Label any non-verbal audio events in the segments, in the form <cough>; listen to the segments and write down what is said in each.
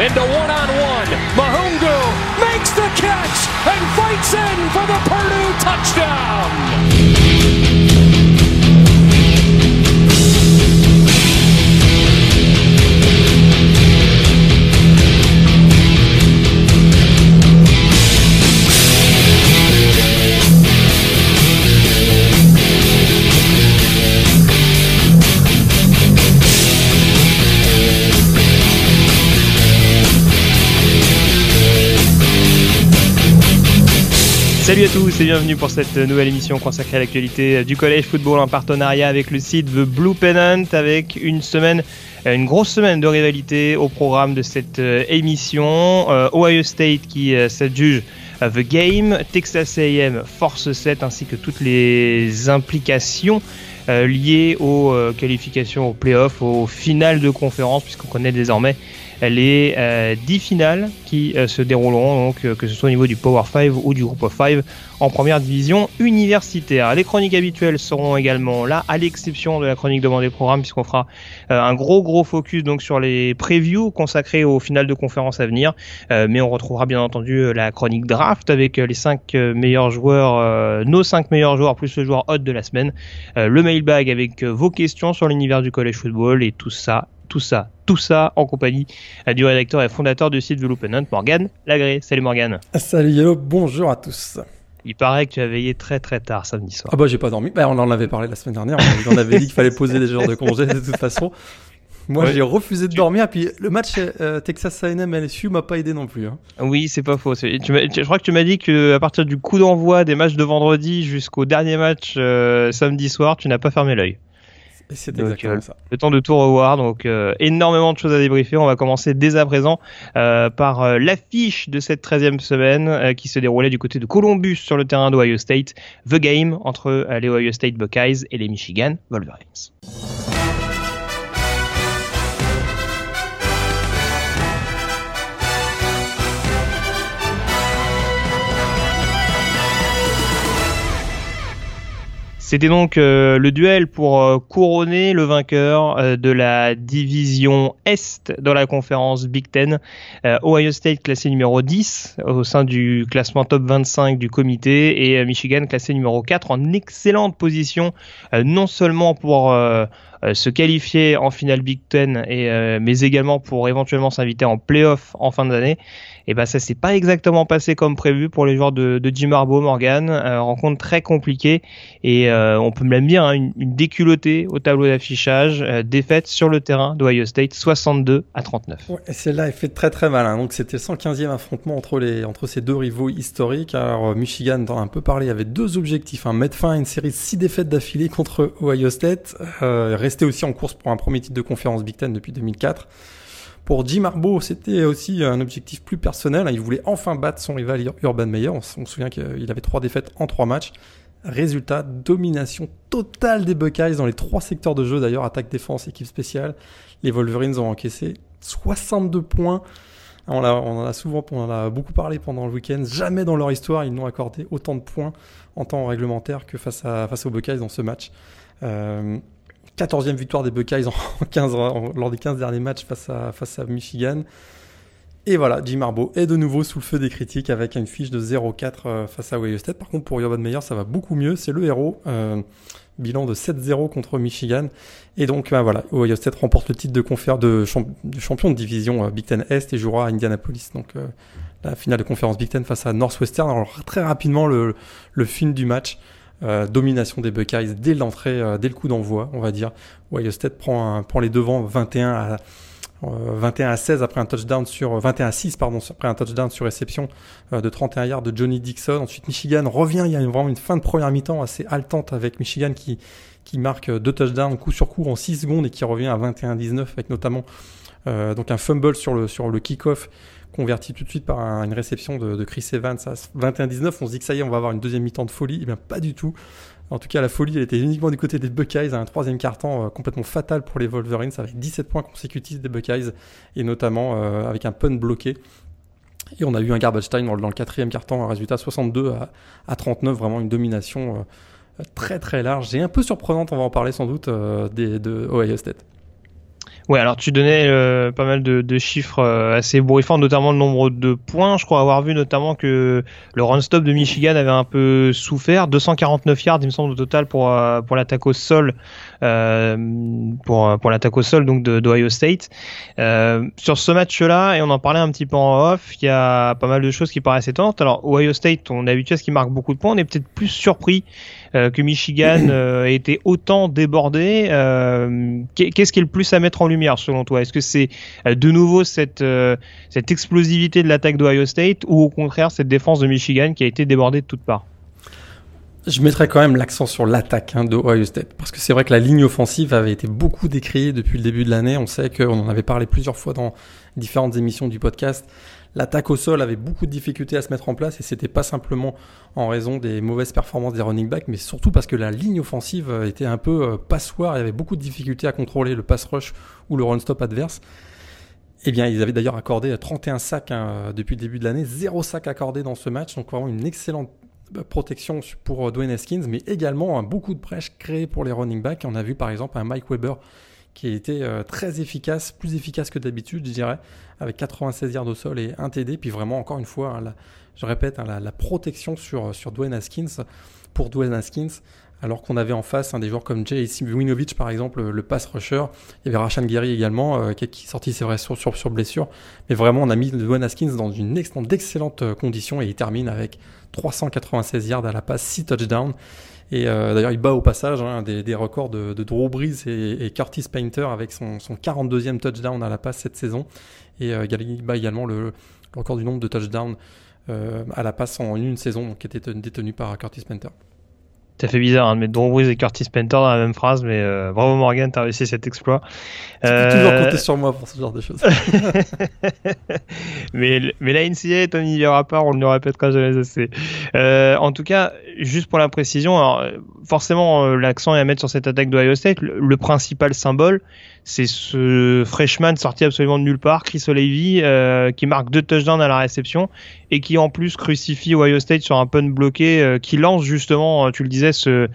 into one-on-one. Mahungu makes the catch and fights in for the Purdue touchdown. Tous et bienvenue pour cette nouvelle émission consacrée à l'actualité du collège football en partenariat avec le site The Blue Pennant avec une semaine, une grosse semaine de rivalité au programme de cette euh, émission. Euh, Ohio State qui euh, s'adjuge The Game, Texas A&M Force 7 ainsi que toutes les implications liées aux qualifications aux playoffs, aux finales de conférence puisqu'on connaît désormais les euh, 10 finales qui euh, se dérouleront, donc, euh, que ce soit au niveau du Power 5 ou du Group of 5 en première division universitaire. Les chroniques habituelles seront également là, à l'exception de la chronique demandée programme, puisqu'on fera euh, un gros gros focus donc sur les previews consacrés aux finales de conférence à venir. Mais on retrouvera bien entendu la chronique draft avec les 5 meilleurs joueurs, nos 5 meilleurs joueurs plus le joueur hot de la semaine. le mailbag avec vos questions sur l'univers du college football et tout ça tout ça, tout ça en compagnie du rédacteur et fondateur du site The Loop Morgan Lagré. Salut Morgan. Salut Yellow, bonjour à tous. Il paraît que tu as veillé très très tard samedi soir. Ah bah j'ai pas dormi, bah, on en avait parlé la semaine dernière, on avait dit qu'il fallait poser des jours de congé de toute façon. Moi ouais. j'ai refusé de dormir, puis le match euh, Texas A&M LSU m'a pas aidé non plus. Hein. Oui c'est pas faux, tu je crois que tu m'as dit que à partir du coup d'envoi des matchs de vendredi jusqu'au dernier match euh, samedi soir, tu n'as pas fermé l'œil. C'est exactement euh, ça. Le temps de tout revoir, donc euh, énormément de choses à débriefer. On va commencer dès à présent euh, par euh, l'affiche de cette 13e semaine qui se déroulait du côté de Columbus sur le terrain d'Ohio State. The Game entre les Ohio State Buckeyes et les Michigan Wolverines. C'était donc euh, le duel pour euh, couronner le vainqueur euh, de la division Est dans la conférence Big Ten. Ohio State classé numéro 10 au sein du classement top 25 du comité et Michigan classé numéro 4 en excellente position, non seulement pour se qualifier en finale Big Ten, et, mais également pour éventuellement s'inviter en playoff en fin d'année. Et ben ça s'est pas exactement passé comme prévu pour les joueurs de, de Jim Harbaugh, Morgan. Euh, rencontre très compliquée et euh, on peut même dire hein, une, une, déculottée au tableau d'affichage. Euh, défaite sur le terrain d'Ohio State, 62 à 39. Ouais, et celle-là est fait très très mal. Hein. Donc c'était le 115e affrontement entre les entre ces deux rivaux historiques. Alors Michigan, t'en as un peu parlé, avait deux objectifs hein, mettre fin à une série de six défaites d'affilée contre Ohio State, rester aussi en course pour un premier titre de conférence Big Ten depuis 2004. Pour Jim Harbaugh, c'était aussi un objectif plus personnel. Il voulait enfin battre son rival Urban Meyer. On se souvient qu'il avait trois défaites en trois matchs. Résultat, domination totale des Buckeyes dans les trois secteurs de jeu d'ailleurs, attaque, défense, équipe spéciale. Les Wolverines ont encaissé 62 points. On, en a souvent, on en a beaucoup parlé pendant le week-end. Jamais dans leur histoire, ils n'ont accordé autant de points en temps réglementaire que face aux Buckeyes dans ce match. Euh, 14e victoire des Buckeyes en <laughs> 15, en, lors des 15 derniers matchs face à, face à Michigan. Et voilà, Jim Harbaugh est de nouveau sous le feu des critiques avec une fiche de 0-4 euh, face à Ohio State. Par contre, pour Urban Meyer, ça va beaucoup mieux. C'est le héros. Euh, bilan de 7-0 contre Michigan. Et donc, bah, voilà, Ohio State remporte le titre de, confère de, champ de champion de division euh, Big Ten Est et jouera à Indianapolis. Donc, la finale de conférence Big Ten face à Northwestern. Alors, très rapidement, le, le film du match. Euh, domination des Buckeyes dès l'entrée, euh, dès le coup d'envoi, on va dire. Ohio State prend, un, prend les devants 21 à, euh, 21 à 16 après un touchdown sur 21 à 6 pardon après un touchdown sur réception euh, de 31 yards de Johnny Dixon. Ensuite Michigan revient, il y a vraiment une fin de première mi-temps assez haletante avec Michigan qui qui marque deux touchdowns coup sur coup en 6 secondes et qui revient à 21-19 avec notamment euh, donc un fumble sur le sur le kick-off converti tout de suite par un, une réception de, Chris Evans à 21-19. On se dit que ça y est, on va avoir une deuxième mi-temps de folie. Eh bien, pas du tout. En tout cas, la folie, elle était uniquement du côté des Buckeyes, un troisième carton euh, complètement fatal pour les Wolverines, avec 17 points consécutifs des Buckeyes, et notamment euh, avec un punt bloqué. Et on a eu un garbage time dans, le quatrième carton, un résultat 62 à, à 39, vraiment une domination euh, très très large et un peu surprenante, on va en parler sans doute, des, de Ohio State. Ouais, alors tu donnais euh, pas mal de, chiffres euh, assez bourrifants, notamment le nombre de points. Je crois avoir vu notamment que le run-stop de Michigan avait un peu souffert. 249 yards, il me semble, au total pour, euh, pour l'attaque au sol, pour, pour l'attaque au sol donc de, d'Ohio State. sur ce match-là, et on en parlait un petit peu en off, il y a pas mal de choses qui paraissent étonnantes. Alors, Ohio State, on est habitué à ce qu'il marque beaucoup de points. On est peut-être plus surpris euh, que Michigan <clears throat> euh, ait été autant débordé. Euh, qu'est-ce qui est le plus à mettre en lumière selon toi? Est-ce que c'est de nouveau cette, cette explosivité de l'attaque d'Ohio State ou au contraire cette défense de Michigan qui a été débordée de toutes parts? Je mettrais quand même l'accent sur l'attaque hein, de Ohio State, parce que c'est vrai que la ligne offensive avait été beaucoup décriée depuis le début de l'année. On sait qu'on en avait parlé plusieurs fois dans différentes émissions du podcast. L'attaque au sol avait beaucoup de difficultés à se mettre en place et c'était pas simplement en raison des mauvaises performances des running backs, mais surtout parce que la ligne offensive était un peu euh, passoire. Il y avait beaucoup de difficultés à contrôler le pass rush ou le run stop adverse. Eh bien, ils avaient d'ailleurs accordé 31 sacs hein, depuis le début de l'année, zéro sac accordé dans ce match, donc vraiment une excellente euh, protection pour euh, Dwayne Haskins, mais également beaucoup de brèches créées pour les running backs. On a vu par exemple un Mike Weber qui a été euh, très efficace, plus efficace que d'habitude, je dirais, avec 96 yards au sol et un TD. Puis vraiment, encore une fois, hein, je répète, hein, la, protection sur, sur Dwayne Haskins, pour Dwayne Haskins, alors qu'on avait en face des joueurs comme Jay Winovich, par exemple, le pass rusher. Il y avait Rashan Gary également, euh, qui, est sorti, c'est vrai, sur, sur, blessure. Mais vraiment, on a mis Dwayne Haskins dans une d'excellentes euh, conditions et il termine avec 396 yards à la passe, 6 touchdowns. Et euh, d'ailleurs, il bat au passage hein, des, records de, de, Drew Brees et, Curtis Painter avec son, 42e touchdown à la passe cette saison. Et euh, il bat également le, record du nombre de touchdowns euh, à la passe en une saison qui était détenu par Curtis Painter. Ça fait bizarre hein, de mettre Drew Brees et Curtis Penter dans la même phrase, mais euh, bravo Morgan, t'as réussi cet exploit. Tu peux toujours euh, compter sur moi pour ce genre de choses. <laughs> mais, mais la NCA est un univers à part, on ne le répétera jamais assez. Euh, en tout cas, juste pour la précision, alors, forcément l'accent est à mettre sur cette attaque d'Ohio State. le principal symbole, c'est ce freshman sorti absolument de nulle part, Chris O'Leary, euh, qui marque deux touchdowns à la réception et qui en plus crucifie Ohio State sur un punt bloqué, euh, qui lance justement, euh, tu le disais, ce,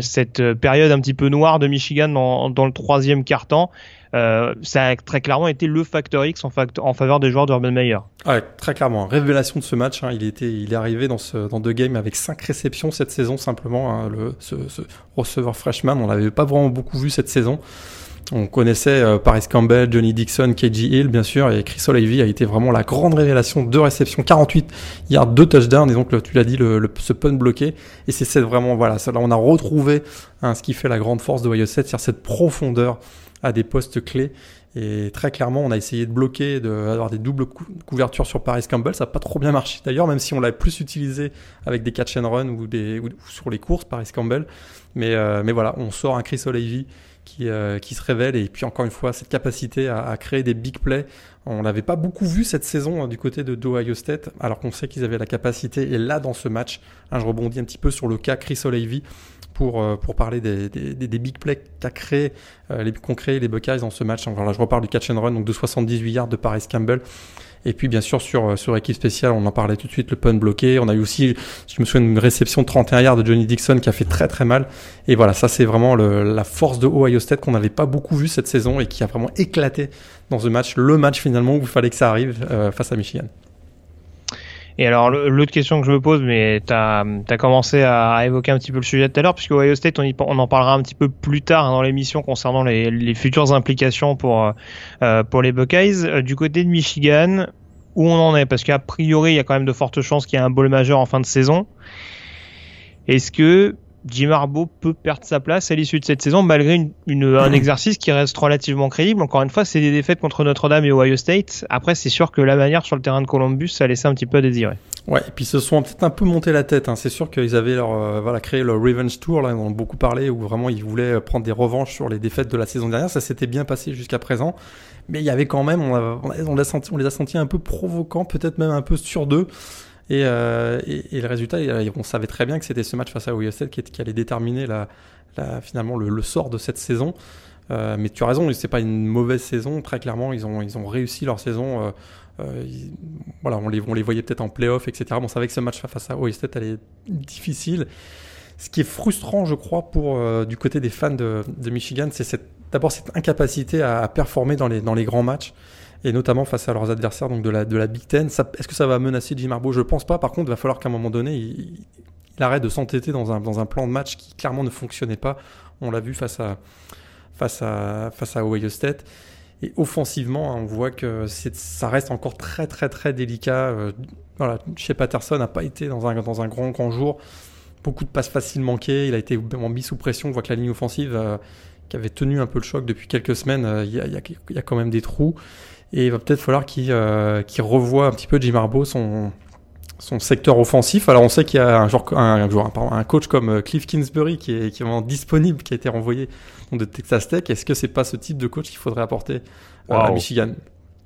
cette période un petit peu noire de Michigan dans, le troisième quart-temps. ça a très clairement été le facteur X en, faveur des joueurs d'Urban Meyer. Très clairement. Révélation de ce match. Hein. il, était, il est arrivé dans, deux games avec cinq réceptions cette saison simplement. Hein. le, ce, ce receveur freshman, on l'avait pas vraiment beaucoup vu cette saison. On connaissait euh, Paris Campbell, Johnny Dixon, KG Hill, bien sûr, et Chris O'Leary a été vraiment la grande révélation. Deux réceptions, 48 yards, deux touchdowns, et donc tu l'as dit, le, ce punt bloqué. Et c'est vraiment, voilà, là on a retrouvé hein, ce qui fait la grande force de Ohio State, c'est-à-dire cette profondeur à des postes clés. Et très clairement, on a essayé de bloquer, d'avoir des doubles couvertures sur Paris Campbell. Ça n'a pas trop bien marché d'ailleurs, même si on l'a plus utilisé avec des catch and run ou, des, sur les courses, Paris Campbell. Mais, euh, mais voilà, on sort un Chris O'Leary qui, euh, qui, se révèle. Et puis encore une fois, cette capacité à, créer des big plays. On l'avait pas beaucoup vu cette saison hein, du côté de Ohio State, alors qu'on sait qu'ils avaient la capacité. Et là, dans ce match, hein, je rebondis un petit peu sur le cas Chris O'Leary pour, euh, pour parler des, des, big plays qu'a créé, euh, les, qu'ont créé les Buckeyes dans ce match. Alors là, je reparle du catch and run, donc de 78 yards de Paris Campbell. Et puis bien sûr sur euh, sur équipe spéciale, on en parlait tout de suite, le punt bloqué. On a eu aussi, je me souviens, une réception de 31 yards de Johnny Dixon qui a fait très très mal. Et voilà, ça c'est vraiment la force de Ohio State qu'on n'avait pas beaucoup vu cette saison et qui a vraiment éclaté dans ce match, le match finalement où il fallait que ça arrive euh, face à Michigan. Et alors, l'autre question que je me pose, mais tu as, commencé à évoquer un petit peu le sujet tout à l'heure, puisque Ohio State, on, on, en parlera un petit peu plus tard dans l'émission concernant les, les, futures implications pour, euh, pour les Buckeyes. Euh, du côté de Michigan, où on en est? Parce qu'a priori, il y a quand même de fortes chances qu'il y ait un bowl majeur en fin de saison. Est-ce que Jim Harbaugh peut perdre sa place à l'issue de cette saison malgré une, un exercice qui reste relativement crédible. Encore une fois, c'est des défaites contre Notre-Dame et Ohio State. Après, c'est sûr que la manière sur le terrain de Columbus, ça laissé un petit peu à désirer. Ouais, et puis ils se sont peut-être un peu monté la tête. Hein. C'est sûr qu'ils avaient leur, euh, voilà, créé leur Revenge Tour, là, ils en ont beaucoup parlé, où vraiment ils voulaient prendre des revanches sur les défaites de la saison dernière. Ça s'était bien passé jusqu'à présent. Mais il y avait quand même, on, on, les, senti, on les a sentis un peu provoquants, peut-être même un peu sur d'eux. Euh, et, le résultat, on savait très bien que c'était ce match face à Ohio qui, allait déterminer finalement le, sort de cette saison. Euh, mais tu as raison, c'est pas une mauvaise saison. Très clairement, ils ont, réussi leur saison. Euh, euh voilà, on les, voyait peut-être en playoff, etc. On savait que ce match face à Ohio allait difficile. Ce qui est frustrant, je crois, du côté des fans de, Michigan, c'est d'abord cette incapacité à, performer dans les grands matchs et notamment face à leurs adversaires donc de la, de la Big Ten. Est-ce que ça va menacer Jim Harbaugh? Je pense pas. Par contre, il va falloir qu'à un moment donné, il, arrête de s'entêter dans un, dans un plan de match qui clairement ne fonctionnait pas. On l'a vu face à, face, à, face à Ohio State. Et offensivement, on voit que ça reste encore très très très délicat. Euh, voilà, chez Patterson n'a pas été dans un, dans un grand grand jour. Beaucoup de passes faciles manquées. Il a été mis sous pression. On voit que la ligne offensive, euh, qui avait tenu un peu le choc depuis quelques semaines, euh, il y, a, y, a, quand même des trous. Et il va peut-être falloir qu'il revoie un petit peu Jim Harbaugh son, son secteur offensif. Alors on sait qu'il y a un, genre, un, un, coach comme Cliff Kingsbury qui est, qui est vraiment disponible, qui a été renvoyé de Texas Tech. Est-ce que c'est pas ce type de coach qu'il faudrait apporter euh, à Michigan?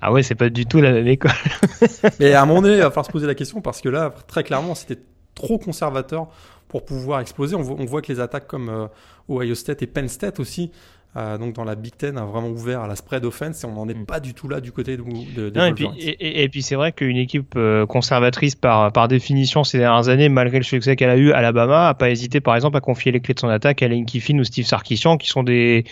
Ah ouais, c'est pas du tout la même école. <laughs> Mais à un moment donné, il va falloir se poser la question parce que là, très clairement, c'était trop conservateur pour pouvoir exploser. On voit, que les attaques comme euh, Ohio State et Penn State aussi euh, donc dans la Big Ten a vraiment ouvert à la spread offense et on n'en est mm. pas du tout là du côté de, de, non, et, puis, et, puis, c'est vrai qu'une équipe euh, conservatrice par, par définition ces dernières années, malgré le succès qu'elle a eu, Alabama a pas hésité par exemple à confier les clés de son attaque à Lane Kiffin ou Steve Sarkisian qui sont des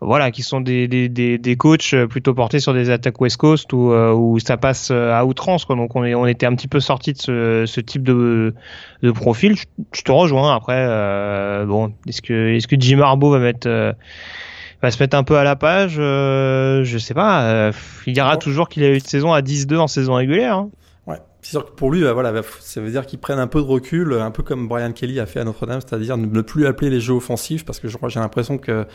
voilà qui sont des, des, des, des, coachs plutôt portés sur des attaques West Coast où, euh, où ça passe à outrance quoi. donc on, est, on était un petit peu sorti de ce, ce type de, de profil je, te rejoins après bon est-ce que est-ce que Jim Harbaugh va mettre va se mettre un peu à la page. Euh, je sais pas. Euh, il dira toujours qu'il a eu une saison à 10-2 en saison régulière. Hein. Ouais. C'est sûr que pour lui, bah, voilà, bah, ça veut dire qu'il prenne un peu de recul, un peu comme Brian Kelly a fait à Notre-Dame, c'est-à-dire ne plus appeler les jeux offensifs, parce que je crois j'ai l'impression que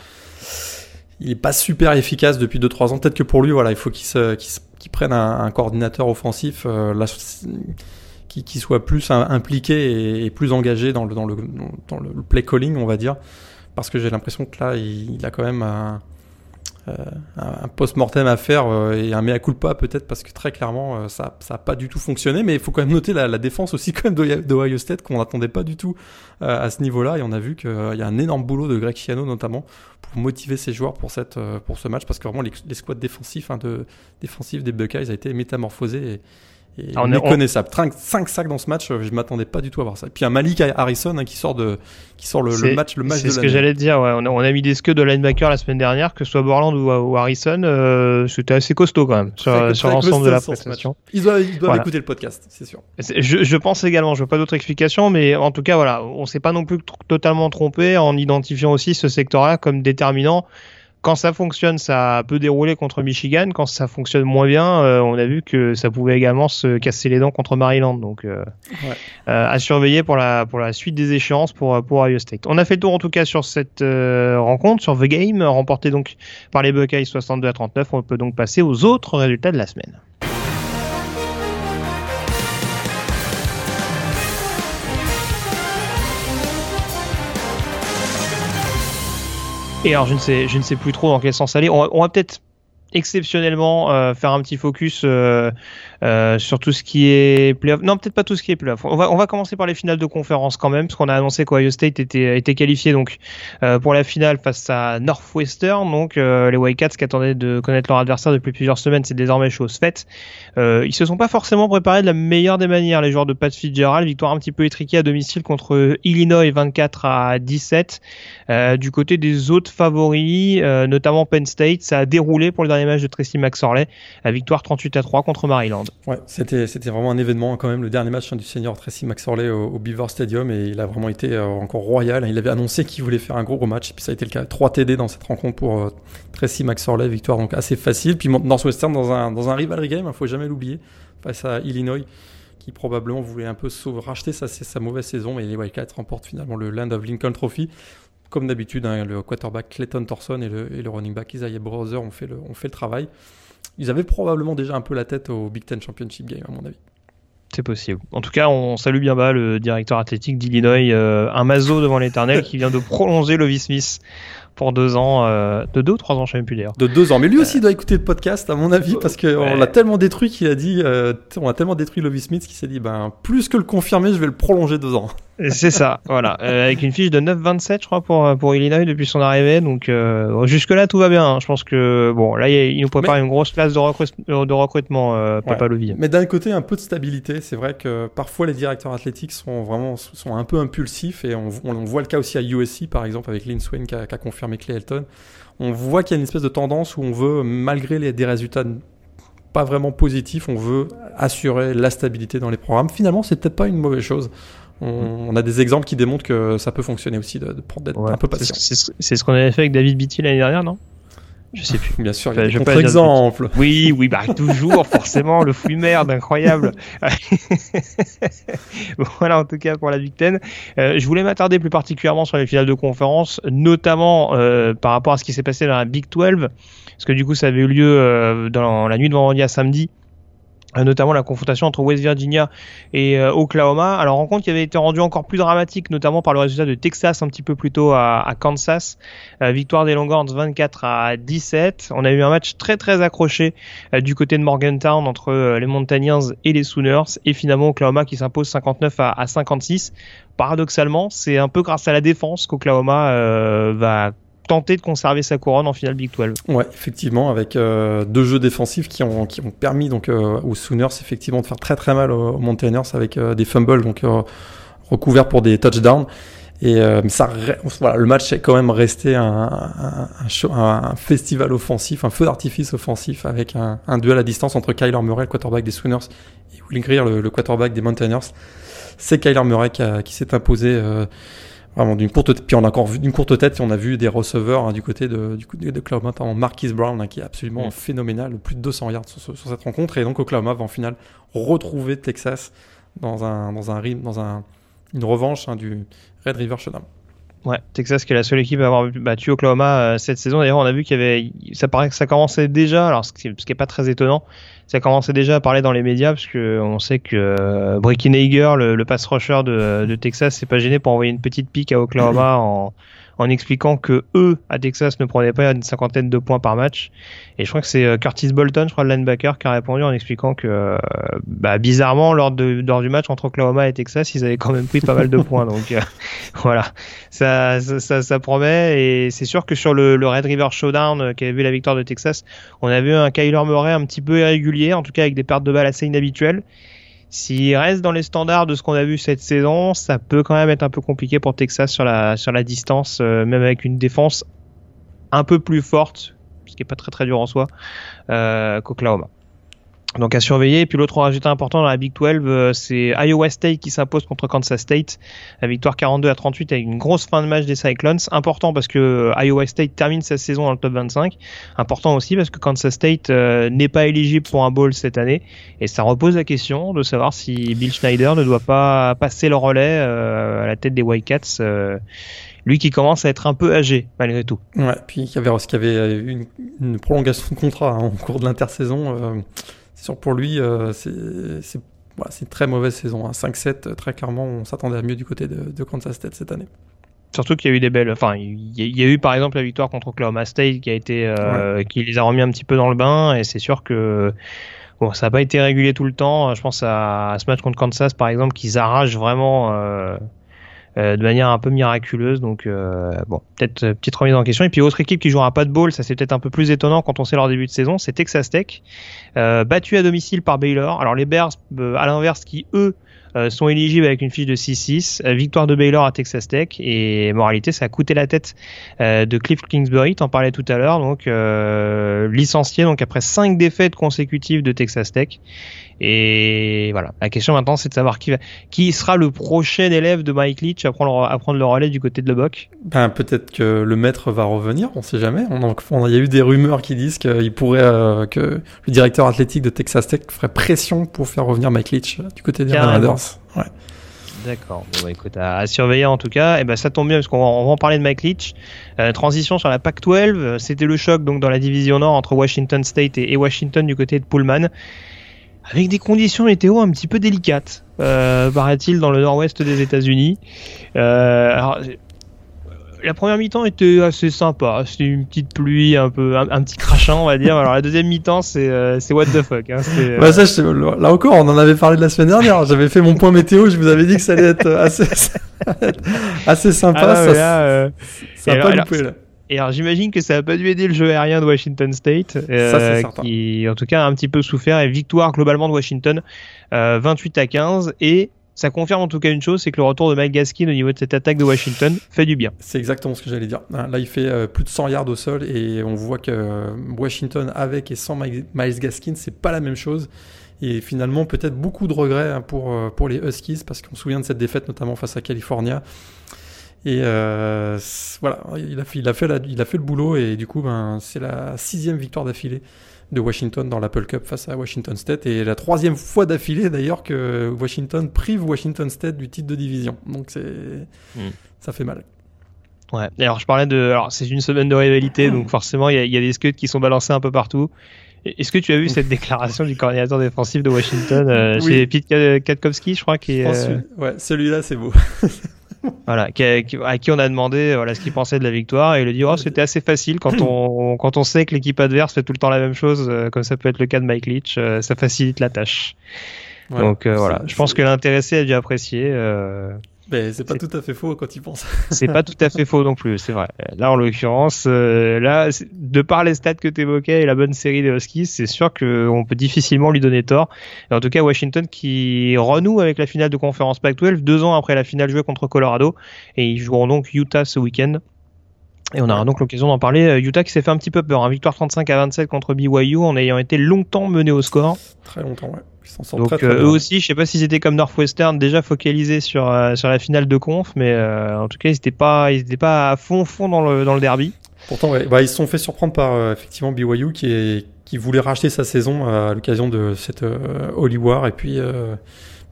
il est pas super efficace depuis 2-3 ans. Peut-être que pour lui, voilà, il faut qu'il se, prenne un, coordinateur offensif euh, là, qui, qui, soit plus impliqué et, plus engagé dans le, dans le, dans le play calling, on va dire parce que j'ai l'impression que là, il, a quand même un, euh, post-mortem à faire euh, et un mea culpa peut-être parce que très clairement euh, ça n'a pas du tout fonctionné. Mais il faut quand même noter la, défense aussi quand même d'Ohio State qu'on n'attendait pas du tout à ce niveau-là. Et on a vu qu'il y a un énorme boulot de Greg Chiano notamment pour motiver ses joueurs pour, cette, pour ce match parce que vraiment les, les squads défensifs, hein, des Buckeyes a été métamorphosé et, ah, on est méconnaissable. 5 sacs dans ce match, je m'attendais pas du tout à voir ça. Et puis un Malik Harrison hein, qui sort de qui sort le, match le match C'est ce que j'allais dire. Ouais. On, a, on, a, mis des scuds de linebacker la semaine dernière, que ce soit Borland ou, Harrison, euh, c'était assez costaud quand même sur, sur l'ensemble de la prestation. Ils doivent, ils doivent écouter le podcast, c'est sûr. Je, je, pense également. Je veux pas d'autres explications, mais en tout cas voilà, on s'est pas non plus totalement trompé en identifiant aussi ce secteur-là comme déterminant quand ça fonctionne, ça peut dérouler contre Michigan. Quand ça fonctionne moins bien, euh, on a vu que ça pouvait également se casser les dents contre Maryland. Donc, euh, euh, à surveiller pour la pour la suite des échéances pour pour Ohio State. On a fait le tour en tout cas sur cette rencontre, sur The Game, remporté donc par les Buckeyes 62 à 39. On peut donc passer aux autres résultats de la semaine. Et alors je ne sais, je ne sais plus trop dans quel sens aller. On va peut-être exceptionnellement euh, faire un petit focus euh, euh, sur tout ce qui est playoff. Non, peut-être pas tout ce qui est playoff. On va, commencer par les finales de conférence quand même, parce qu'on a annoncé qu'Ohio State était, qualifié donc pour la finale face à Northwestern. Donc les Wildcats qui attendaient de connaître leur adversaire depuis plusieurs semaines, c'est désormais chose faite. ils se sont pas forcément préparés de la meilleure des manières, les joueurs de Pat Fitzgerald. Victoire un petit peu étriquée à domicile contre Illinois 24 à 17. du côté des autres favoris, notamment Penn State, ça a déroulé pour le dernier match de Tracy McSorley, la victoire 38 à 3 contre Maryland. Ouais, c'était c'était vraiment un événement quand même le dernier match hein, du senior Tracy McSorley au, Beaver Stadium et il a vraiment été euh, encore royal. Il avait annoncé qu'il voulait faire un gros gros match et puis ça a été le cas. 3 TD dans cette rencontre pour euh, Tracy McSorley, victoire donc assez facile. Puis Northwestern dans un dans un rivalry game, il faut jamais l'oublier, face à Illinois qui probablement voulait un peu racheter sa, sa mauvaise saison, mais les Wildcats remportent finalement le Land of Lincoln Trophy comme d'habitude, hein, le quarterback Clayton Thorson et le, et le running back Isaiah Brother ont fait, le, ont fait le travail. Ils avaient probablement déjà un peu la tête au Big Ten Championship Game, à mon avis. C'est possible. En tout cas, on salue bien bas le directeur athlétique d'Illinois, euh, un mazo devant l'éternel, qui vient de prolonger Lovis Smith pour deux ans, euh, de deux ou trois ans, je ne sais même plus d'ailleurs. De deux ans, mais lui aussi doit écouter le podcast, à mon avis, parce qu'on l'a tellement détruit qu'il a dit, euh, on a tellement détruit Lovis Smith qu'il s'est dit, ben plus que le confirmer, je vais le prolonger deux ans. C'est ça, voilà. Euh, avec une fiche de 9-27, je crois, pour, pour Illinois depuis son arrivée. Donc, euh, jusque-là, tout va bien. Hein. Je pense que, bon, là, il nous prépare une grosse classe de, de recrutement, euh, Papa ouais. Mais d'un côté, un peu de stabilité. C'est vrai que parfois, les directeurs athlétiques sont vraiment sont un peu impulsifs. Et on, on, voit le cas aussi à USC, par exemple, avec Lynn Swain qui a, qui a confirmé Clay Elton. On voit qu'il y a une espèce de tendance où on veut, malgré les, des résultats pas vraiment positifs, on veut assurer la stabilité dans les programmes. Finalement, c'est peut-être pas une mauvaise chose. On, a des exemples qui démontrent que ça peut fonctionner aussi, de, de d'être un peu patient. C'est ce qu'on avait fait avec David Beatty l'année dernière, non? Je sais plus. <laughs> Bien sûr, il y a des contre-exemples. Oui, oui, bah toujours, <laughs> forcément, le fouille merde, incroyable. <laughs> voilà, en tout cas pour la Big Ten. Euh, je voulais m'attarder plus particulièrement sur les finales de conférence, notamment euh, par rapport à ce qui s'est passé dans la Big 12, parce que du coup, ça avait eu lieu euh, dans la nuit de vendredi à samedi. Euh, notamment la confrontation entre West Virginia et euh, Oklahoma. Alors rencontre qui avait été rendue encore plus dramatique, notamment par le résultat de Texas un petit peu plus tôt à, Kansas. Euh, victoire des Longhorns 24 à 17. On a eu un match très très accroché du côté de Morgantown entre les Montagnards et les Sooners et finalement Oklahoma qui s'impose 59 à, à 56. Paradoxalement, c'est un peu grâce à la défense qu'Oklahoma va tenter de conserver sa couronne en finale Big 12. Ouais, effectivement, avec euh, deux jeux défensifs qui ont, qui ont permis donc euh, aux Sooners effectivement de faire très très mal aux, Mountaineers avec euh, des fumbles donc recouverts pour des touchdowns. Et ça, voilà, le match est quand même resté un, festival offensif, un feu d'artifice offensif avec un, duel à distance entre Kyler Murray, le quarterback des Sooners, et Will Greer, le, le quarterback des Mountaineers. C'est Kyler Murray qui, qui s'est imposé vraiment d'une courte puis on a encore vu d'une courte tête on a vu des receveurs hein, du côté de du côté de Oklahoma notamment Marquis Brown hein, qui est absolument phénoménal plus de 200 yards sur, sur, cette rencontre et donc Oklahoma va en finale retrouver Texas dans un dans un dans un une revanche hein, du Red River Showdown. Ouais, Texas qui est la seule équipe à avoir battu Oklahoma euh, cette saison. D'ailleurs, on a vu qu'il y avait, ça paraît que ça commençait déjà, alors ce qui, ce qui est pas très étonnant, ça commençait déjà à parler dans les médias parce que on sait que euh, Hager, le, le pass rusher de, de Texas, s'est pas gêné pour envoyer une petite pique à Oklahoma en, en expliquant que eux, à Texas, ne prenaient pas une cinquantaine de points par match. Et je crois que c'est euh, Curtis Bolton, je crois, le linebacker, qui a répondu en expliquant que, euh, bah, bizarrement, lors, de, lors du match entre Oklahoma et Texas, ils avaient quand même pris pas mal de points. Donc euh, <laughs> voilà, ça, ça, ça, promet. Et c'est sûr que sur le, Red River Showdown, qui avait vu la victoire de Texas, on a vu un Kyler Murray un petit peu irrégulier, en tout cas avec des pertes de balles assez inhabituelles. S'il reste dans les standards de ce qu'on a vu cette saison, ça peut quand même être un peu compliqué pour Texas sur la, sur la distance, euh, même avec une défense un peu plus forte, ce qui est pas très très dur en soi, euh, qu'Oklahoma. Donc à surveiller. Et puis l'autre résultat important dans la Big 12, euh, c'est Iowa State qui s'impose contre Kansas State. La victoire 42 à 38 avec une grosse fin de match des Cyclones. Important parce que euh, Iowa State termine sa saison dans le top 25. Important aussi parce que Kansas State euh, n'est pas éligible pour un bowl cette année. Et ça repose la question de savoir si Bill Schneider ne doit pas passer le relais à la tête des Wildcats lui qui commence à être un peu âgé malgré tout. Ouais, puis il y avait, une, une prolongation de contrat hein, en cours de l'intersaison. C'est sûr pour lui, euh, c'est voilà, une très mauvaise saison. Hein. 5-7, très clairement, on s'attendait à mieux du côté de, de Kansas State cette année. Surtout qu'il y a eu des belles. Enfin, il y, a eu par exemple la victoire contre Oklahoma State qui a été, euh, ouais. qui les a remis un petit peu dans le bain, et c'est sûr que bon, ça n'a pas été régulé tout le temps. Je pense à, à, ce match contre Kansas par exemple, qu'ils arrachent vraiment. Euh, euh, de manière un peu miraculeuse. Donc euh, bon, peut-être euh, petite remise en question. Et puis autre équipe qui jouera pas de ball, ça c'est peut-être un peu plus étonnant quand on sait leur début de saison, c'est Texas Tech, battu à domicile par Baylor. Alors les Bears, à l'inverse, qui eux sont éligibles avec une fiche de 6-6. victoire de Baylor à Texas Tech et moralité, ça a coûté la tête de Cliff Kingsbury, t'en parlais tout à l'heure, donc licencié donc après cinq défaites consécutives de Texas Tech. Et voilà, la question maintenant c'est de savoir qui, va, qui sera le prochain élève de Mike Leach à prendre, à prendre le relais du côté de Lebock. Ben, peut-être que le maître va revenir, on sait jamais. On, il y a eu des rumeurs qui disent qu'il pourrait, euh, que le directeur athlétique de Texas Tech ferait pression pour faire revenir Mike Leach du côté des Raiders. Ouais. D'accord. Bon, bah, écoute, à, à, surveiller en tout cas. Et ben ça tombe bien parce qu'on va, on va en parler de Mike Leach. Euh, transition sur la PAC-12. C'était le choc donc dans la division Nord entre Washington State et, et Washington du côté de Pullman avec des conditions météo un petit peu délicates, euh, paraît-il, dans le nord-ouest des États-Unis. Euh, alors, la première mi-temps était assez sympa. C'était une petite pluie, un peu, un, petit crachant, on va dire. Alors la deuxième mi-temps, c'est euh, what the fuck. Hein. Bah, ça, là encore, on en avait parlé de la semaine dernière. J'avais fait mon point météo. Je vous avais dit que ça allait être assez, <laughs> assez sympa. Ah, ça, là, ça a pas loupé là. Et alors j'imagine que ça n'a pas dû aider le jeu aérien de Washington State, euh, qui en tout cas a un petit peu souffert. Et victoire globalement de Washington, euh, 28 à 15. Et ça confirme en tout cas une chose, c'est que le retour de Mike Gaskin au niveau de cette attaque de Washington fait du bien. C'est exactement ce que j'allais dire. Hein, là, il fait euh, plus de 100 yards au sol et on voit que euh, Washington avec et sans Miles Gaskin, c'est pas la même chose. Et finalement, peut-être beaucoup de regrets hein, pour, euh, pour les Huskies parce qu'on se souvient de cette défaite notamment face à California. Et euh, voilà, il a, fait, il, a fait il a fait le boulot et du coup, ben, c'est la sixième victoire d'affilée de Washington dans l'Apple Cup face à Washington State et la troisième fois d'affilée d'ailleurs que Washington prive Washington State du titre de division. Donc c'est, hmm. ça fait mal. Ouais. Alors je parlais de, alors c'est une semaine de rivalité, donc forcément il y, a des scuds qui sont balancés un peu partout. Est-ce que tu as vu cette déclaration du coordinateur défensif de Washington euh, <laughs> chez Pete Katkowski, je crois, qui est. Euh, ouais, celui-là c'est beau. <laughs> <laughs> voilà, à qui on a demandé voilà, ce qu'il pensait de la victoire et il a dit oh, c'était assez facile quand on, <clears throat> quand on sait que l'équipe adverse fait tout le temps la même chose, euh, comme ça peut être le cas de Mike Leach, euh, ça facilite la tâche. Donc euh, voilà, je pense que l'intéressé a dû apprécier. Mais c'est pas tout à fait faux quand il pense. c'est pas tout à fait faux non plus, c'est vrai. Là, en l'occurrence, euh, là, de par les stats que tu évoquais et la bonne série des Huskies, c'est sûr qu'on peut difficilement lui donner tort. en tout cas, Washington qui renoue avec la finale de conférence Pac-12 deux ans après la finale jouée contre Colorado et ils joueront donc Utah ce week-end. Et on aura donc l'occasion d'en parler. Euh, Utah qui s'est fait un petit peu peur. Hein. Victoire 35 à 27 contre BYU en ayant été longtemps mené au score. Très longtemps, ouais. Donc euh, eux aussi, je sais pas s'ils étaient comme Northwestern déjà focalisés sur euh, sur la finale de conf, mais en tout cas ils n'étaient pas ils étaient pas à fond fond dans le dans le derby. Pourtant, ouais. bah, ils se sont fait surprendre par effectivement BYU qui est qui voulait racheter sa saison à l'occasion de cette Holy War et puis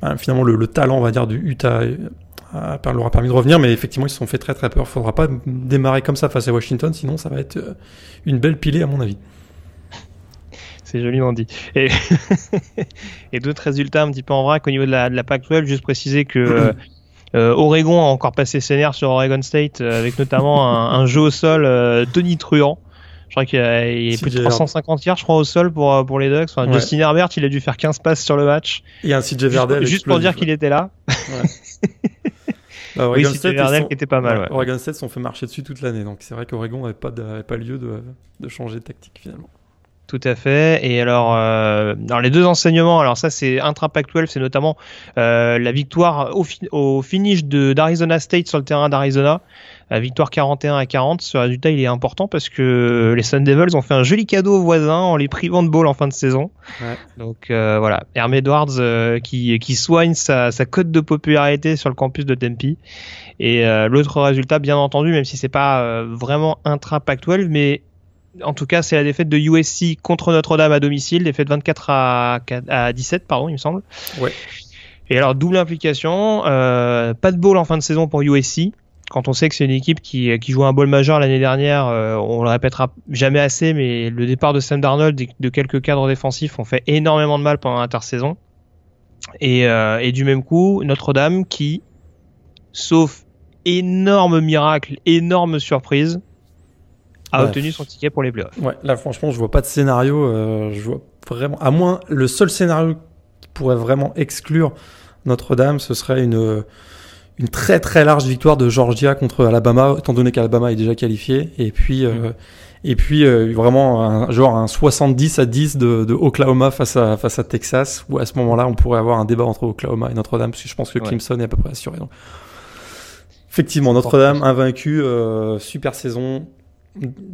bah, finalement le, le, talent on va dire du Utah leur a permis de revenir, mais effectivement, ils se sont fait très très peur. Il faudra pas démarrer comme ça face à Washington, sinon ça va être euh, une belle pilée à mon avis. C'est joliment dit. Et, <laughs> et d'autres résultats un petit peu en vrac au niveau de la, de la Pac-12, juste préciser que euh, <clears throat> euh, Oregon a encore passé ses nerfs sur Oregon State avec notamment un, jeu au sol Tony Truant. Je crois qu'il y a, plus de 350 yards, je crois, au sol pour, pour les Ducks. Enfin, Justin Herbert, il a dû faire 15 passes sur le match. Et un CJ Verdel. Juste, juste pour dire qu'il était là. Ouais. <laughs> Bah, oui, c'était Verdel qui était pas mal. Ouais. Oregon State sont fait marcher dessus toute l'année, donc c'est vrai qu'Oregon n'avait pas, pas lieu de, de, changer de tactique finalement. Tout à fait. Et alors, euh, les deux enseignements, alors ça c'est intra-Pac-12, c'est notamment euh, la victoire au, au finish d'Arizona State sur le terrain d'Arizona. La victoire 41 à 40. Ce résultat, il est important parce que les Sun Devils ont fait un joli cadeau aux voisins en les privant de ball en fin de saison. Ouais. Donc euh, voilà, Herm Edwards euh, qui, qui soigne sa, sa cote de popularité sur le campus de Tempe. Et euh, l'autre résultat, bien entendu, même si c'est pas vraiment intra-Pac-12, mais en tout cas, c'est la défaite de USC contre Notre-Dame à domicile, défaite 24 à, à 17, pardon, il me semble. Ouais. Et alors, double implication, euh, pas de ball en fin de saison pour USC quand on sait que c'est une équipe qui, qui joue un ball majeur l'année dernière, euh, on le répétera jamais assez, mais le départ de Sam Darnold et de quelques cadres défensifs ont fait énormément de mal pendant l'intersaison. Et, euh, et du même coup, Notre-Dame qui, sauf énorme miracle, énorme surprise, a obtenu son ticket pour les playoffs. Ouais, là franchement, je vois pas de scénario. Euh, je vois vraiment, à moins le seul scénario qui pourrait vraiment exclure Notre-Dame, ce serait une une très très large victoire de Georgia contre Alabama, étant donné qu'Alabama est déjà qualifié. Et puis, euh, et puis euh, vraiment un, genre un 70 à 10 de, de, Oklahoma face à, face à Texas, où à ce moment-là, on pourrait avoir un débat entre Oklahoma et Notre-Dame, parce que je pense que Clemson est à peu près assuré. Donc. Effectivement, Notre-Dame invaincu, euh, super saison,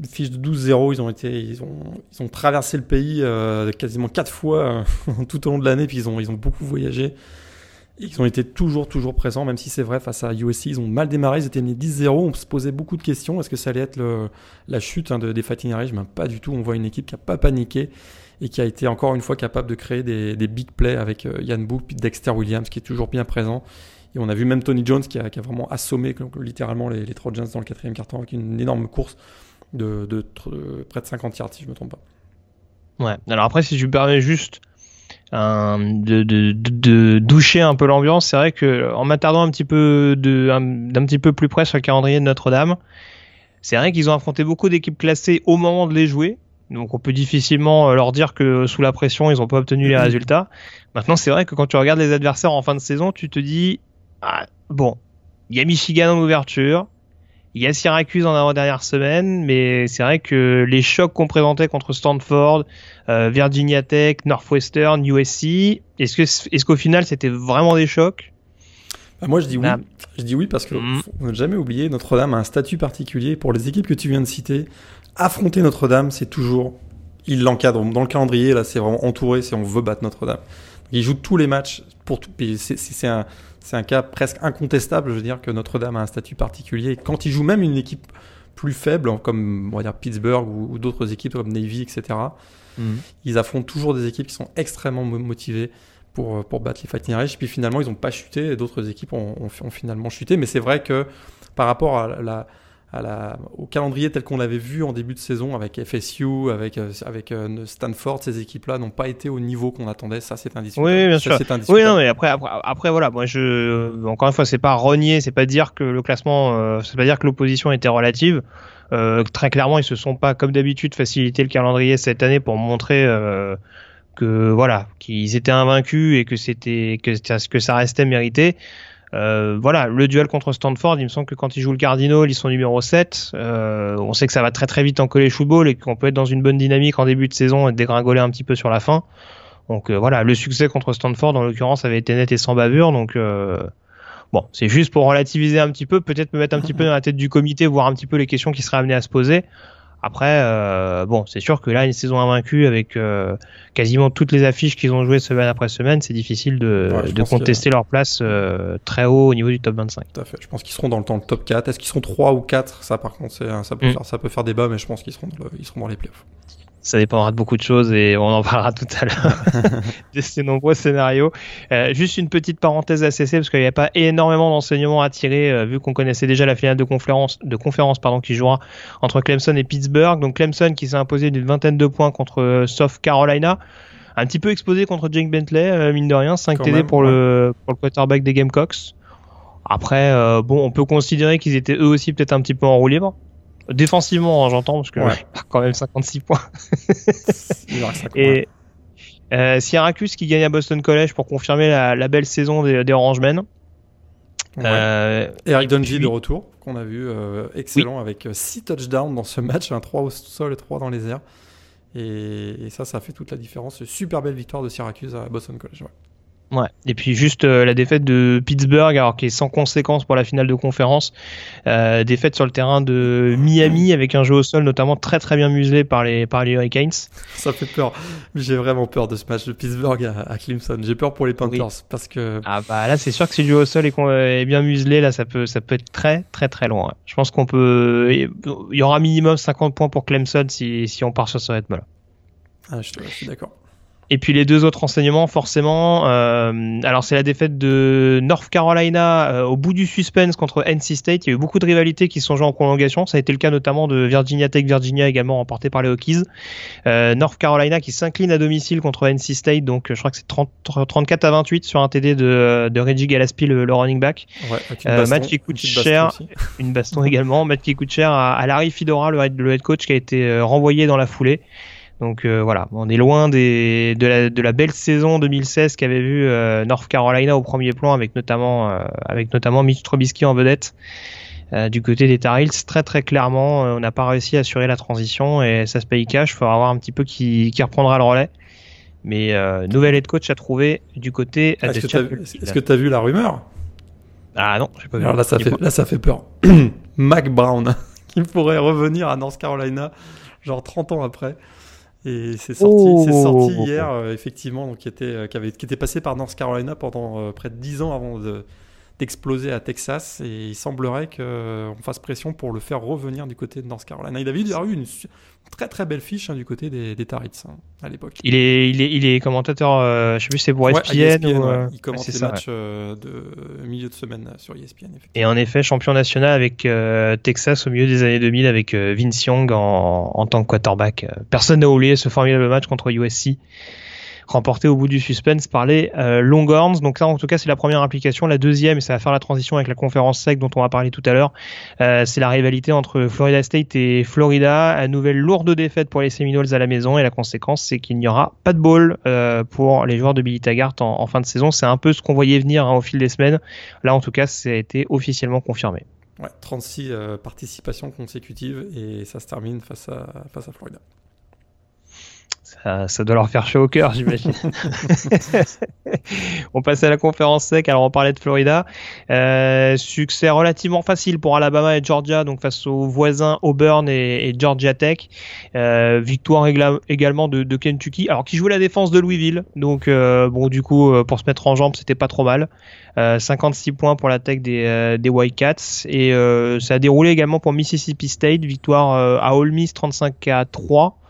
fiche de 12-0, ils ont été, ils ont, ils ont traversé le pays quasiment quatre fois <laughs> tout au long de l'année, puis ils ont, ils ont beaucoup voyagé. Ils ont été toujours, toujours présents, même si c'est vrai, face à USC, ils ont mal démarré, ils étaient menés 10-0. On se posait beaucoup de questions. Est-ce que ça allait être la chute hein, de, des Fighting Irish ben, Pas du tout. On voit une équipe qui n'a pas paniqué et qui a été encore une fois capable de créer des, big plays avec euh, Yann Book, Dexter Williams, qui est toujours bien présent. Et on a vu même Tony Jones qui a, vraiment assommé littéralement les, les Trojans dans le quatrième quart-temps avec une énorme course de, de, près de 50 yards, si je ne me trompe pas. Ouais, alors après, si je me permets juste de, de, de, doucher un peu l'ambiance. C'est vrai que en m'attardant un petit peu d'un petit peu plus près sur le calendrier de Notre-Dame, c'est vrai qu'ils ont affronté beaucoup d'équipes classées au moment de les jouer. Donc on peut difficilement euh, leur dire que sous la pression, ils n'ont pas obtenu les résultats. Maintenant, c'est vrai que quand tu regardes les adversaires en fin de saison, tu te dis, ah, bon, il y a Michigan en ouverture, il y a Syracuse en avant-dernière semaine, mais c'est vrai que les chocs qu'on présentait contre Stanford, euh, Virginia Tech, Northwestern, USC, est-ce que est-ce qu'au final c'était vraiment des chocs? Bah, Moi je dis oui. Ah. Je dis oui parce que mm. ne jamais oublier Notre-Dame a un statut particulier pour les équipes que tu viens de citer. Affronter Notre-Dame, c'est toujours il l'encadre dans le calendrier là, c'est vraiment entouré si on veut battre Notre-Dame. Il joue tous les matchs pour tout. C'est un c'est un cas presque incontestable, je veux dire, que Notre-Dame a un statut particulier. Quand il joue même une équipe plus faible, comme on va dire Pittsburgh ou, d'autres équipes comme Navy, etc., mhm. ils affrontent toujours des équipes qui sont extrêmement motivées pour, pour battre les Fighting Irish. Puis finalement, ils n'ont pas chuté et d'autres équipes ont, ont, finalement chuté. Mais c'est vrai que par rapport à la, au calendrier tel qu'on l'avait vu en début de saison avec FSU, avec, euh, avec euh, Stanford, ces équipes-là n'ont pas été au niveau qu'on attendait. Ça, c'est indiscutable. Oui, bien sûr. Oui, non, mais après, après, voilà, moi, je, encore une fois, c'est pas renier, c'est pas dire que le classement, euh, c'est pas dire que l'opposition était relative. très clairement, ils se sont pas, comme d'habitude, facilité le calendrier cette année pour montrer que voilà, qu'ils étaient invaincus et que c'était que, que ça restait mérité. Euh, voilà, le duel contre Stanford, il me semble que quand ils jouent le Cardinal, ils sont numéro 7. Euh, on sait que ça va très très vite en college football et qu'on peut être dans une bonne dynamique en début de saison et dégringoler un petit peu sur la fin. Donc euh, voilà, le succès contre Stanford, en l'occurrence, avait été net et sans bavure. Donc bon, c'est juste pour relativiser un petit peu, peut-être me mettre un petit peu dans la tête du comité, voir un petit peu les questions qui seraient amenées à se poser. Après, euh, bon, c'est sûr que là, une saison invaincue avec euh, quasiment toutes les affiches qu'ils ont jouées semaine après semaine, c'est difficile de, de contester leur place euh, très haut au niveau du top 25. Tout à fait. Je pense qu'ils seront dans le, temps le top 4. Est-ce qu'ils seront 3 ou 4 Ça, par contre, ça peut, mm. faire, ça peut faire débat, mais je pense qu'ils seront, ils seront dans les playoffs ça dépendra de beaucoup de choses et on en parlera tout à l'heure <laughs> de ces nombreux scénarios. Euh, juste une petite parenthèse ACC parce qu'il n'y a pas énormément d'enseignements à tirer euh, vu qu'on connaissait déjà la finale de conférence, de conférence pardon, qui jouera entre Clemson et Pittsburgh. Donc Clemson qui s'est imposé d'une vingtaine de points contre euh, South Carolina. Un petit peu exposé contre Jake Bentley, mine de rien, 5 TD pour, le, pour le quarterback des Gamecocks. Après, bon, on peut considérer qu'ils étaient eux aussi peut-être un petit peu en roue libre. Défensivement, hein, j'entends, parce que quand même 56 points. <laughs> et euh, Syracuse qui gagne à Boston College pour confirmer la, belle saison des, des Orangemen. Euh, Eric Dungy de retour, qu'on a vu euh, excellent avec 6 euh, touchdowns dans ce match, un 3 au sol et 3 dans les airs. Et, et, ça, ça fait toute la différence. Super belle victoire de Syracuse à Boston College. Ouais. Et puis juste euh, la défaite de Pittsburgh, alors qui est sans conséquence pour la finale de conférence, euh, défaite sur le terrain de Miami avec un jeu au sol notamment très très bien muselé par les par les Hurricanes. Ça fait peur. J'ai vraiment peur de ce match de Pittsburgh à, Clemson. J'ai peur pour les Panthers parce que ah bah là c'est sûr que si le jeu au sol est, est, bien muselé là ça peut ça peut être très très très loin. Je pense qu'on peut il y aura minimum 50 points pour Clemson si si on part sur ce rythme là. Ah, je suis d'accord. Et puis les deux autres enseignements, forcément, euh, alors c'est la défaite de North Carolina euh, au bout du suspense contre NC State. Il y a eu beaucoup de rivalités qui sont jouées en prolongation. Ça a été le cas notamment de Virginia Tech, Virginia également remporté par les Hokies. Euh, North Carolina qui s'incline à domicile contre NC State, donc je crois que c'est 34 à 28 sur un TD de, de Reggie Gillespie, le, running back. Ouais, match qui coûte cher, une baston <laughs> également. Match qui coûte cher à, à Larry Fedora, le le head coach, qui a été renvoyé dans la foulée. Donc euh, voilà, on est loin des, de, la, de la belle saison 2016 qu'avait vu euh, North Carolina au premier plan avec notamment, euh, avec notamment Mitch Trubisky en vedette. du côté des Tar Heels, très très clairement, on n'a pas réussi à assurer la transition et ça se paye cash. Il faudra voir un petit peu qui, qui reprendra le relais. Mais nouvel head coach à trouver du côté. Est-ce que tu as, vu la rumeur? Ah non, j'ai pas vu. Alors là, ça fait, là, ça fait peur. <clears throat> Mac Brown, <laughs> qui pourrait revenir à North Carolina, genre 30 ans après. Et c'est sorti, c'est sorti oh. hier, euh, effectivement, donc qui était, euh, qui, avait, qui était passé par North Carolina pendant euh, près de 10 ans avant de, d'exploser à Texas. Et il semblerait qu'on fasse pression pour le faire revenir du côté de North Carolina. Il avait eu une très très belle fiche hein, du côté des, des Tarits hein, à l'époque. Il est, il est, il est commentateur, je je sais plus c'est pour ESPN, ou, Il commence les matchs de milieu de semaine sur ESPN. Et en effet, champion national avec Texas au milieu des années 2000 avec Vince Young en, en tant que quarterback. Personne n'a oublié ce formidable match contre USC. Remporté au bout du suspense par les Longhorns. Donc ça, en tout cas, c'est la première implication. La deuxième, et ça va faire la transition avec la conférence SEC dont on va parler tout à l'heure, c'est la rivalité entre Florida State et Florida. Nouvelle lourde défaite pour les Seminoles à la maison et la conséquence, c'est qu'il n'y aura pas de bowl pour les joueurs de Billy Taggart en, fin de saison. C'est un peu ce qu'on voyait venir hein, au fil des semaines. Là, en tout cas, ça a été officiellement confirmé. Ouais, 36 euh, participations consécutives et ça se termine face à, face à Florida. Ça, doit leur faire chaud au cœur, j'imagine. <laughs> on passe à la conférence sec. Alors, on parlait de Florida. Euh, succès relativement facile pour Alabama et Georgia, donc face aux voisins Auburn et, Georgia Tech. Euh, victoire également de, Kentucky, alors qui jouait la défense de Louisville. Donc, euh, bon, du coup, pour se mettre en jambe, c'était pas trop mal. 56 points pour l'attaque des, des Cats Et ça a déroulé également pour Mississippi State. Victoire à Ole Miss 35 à 3.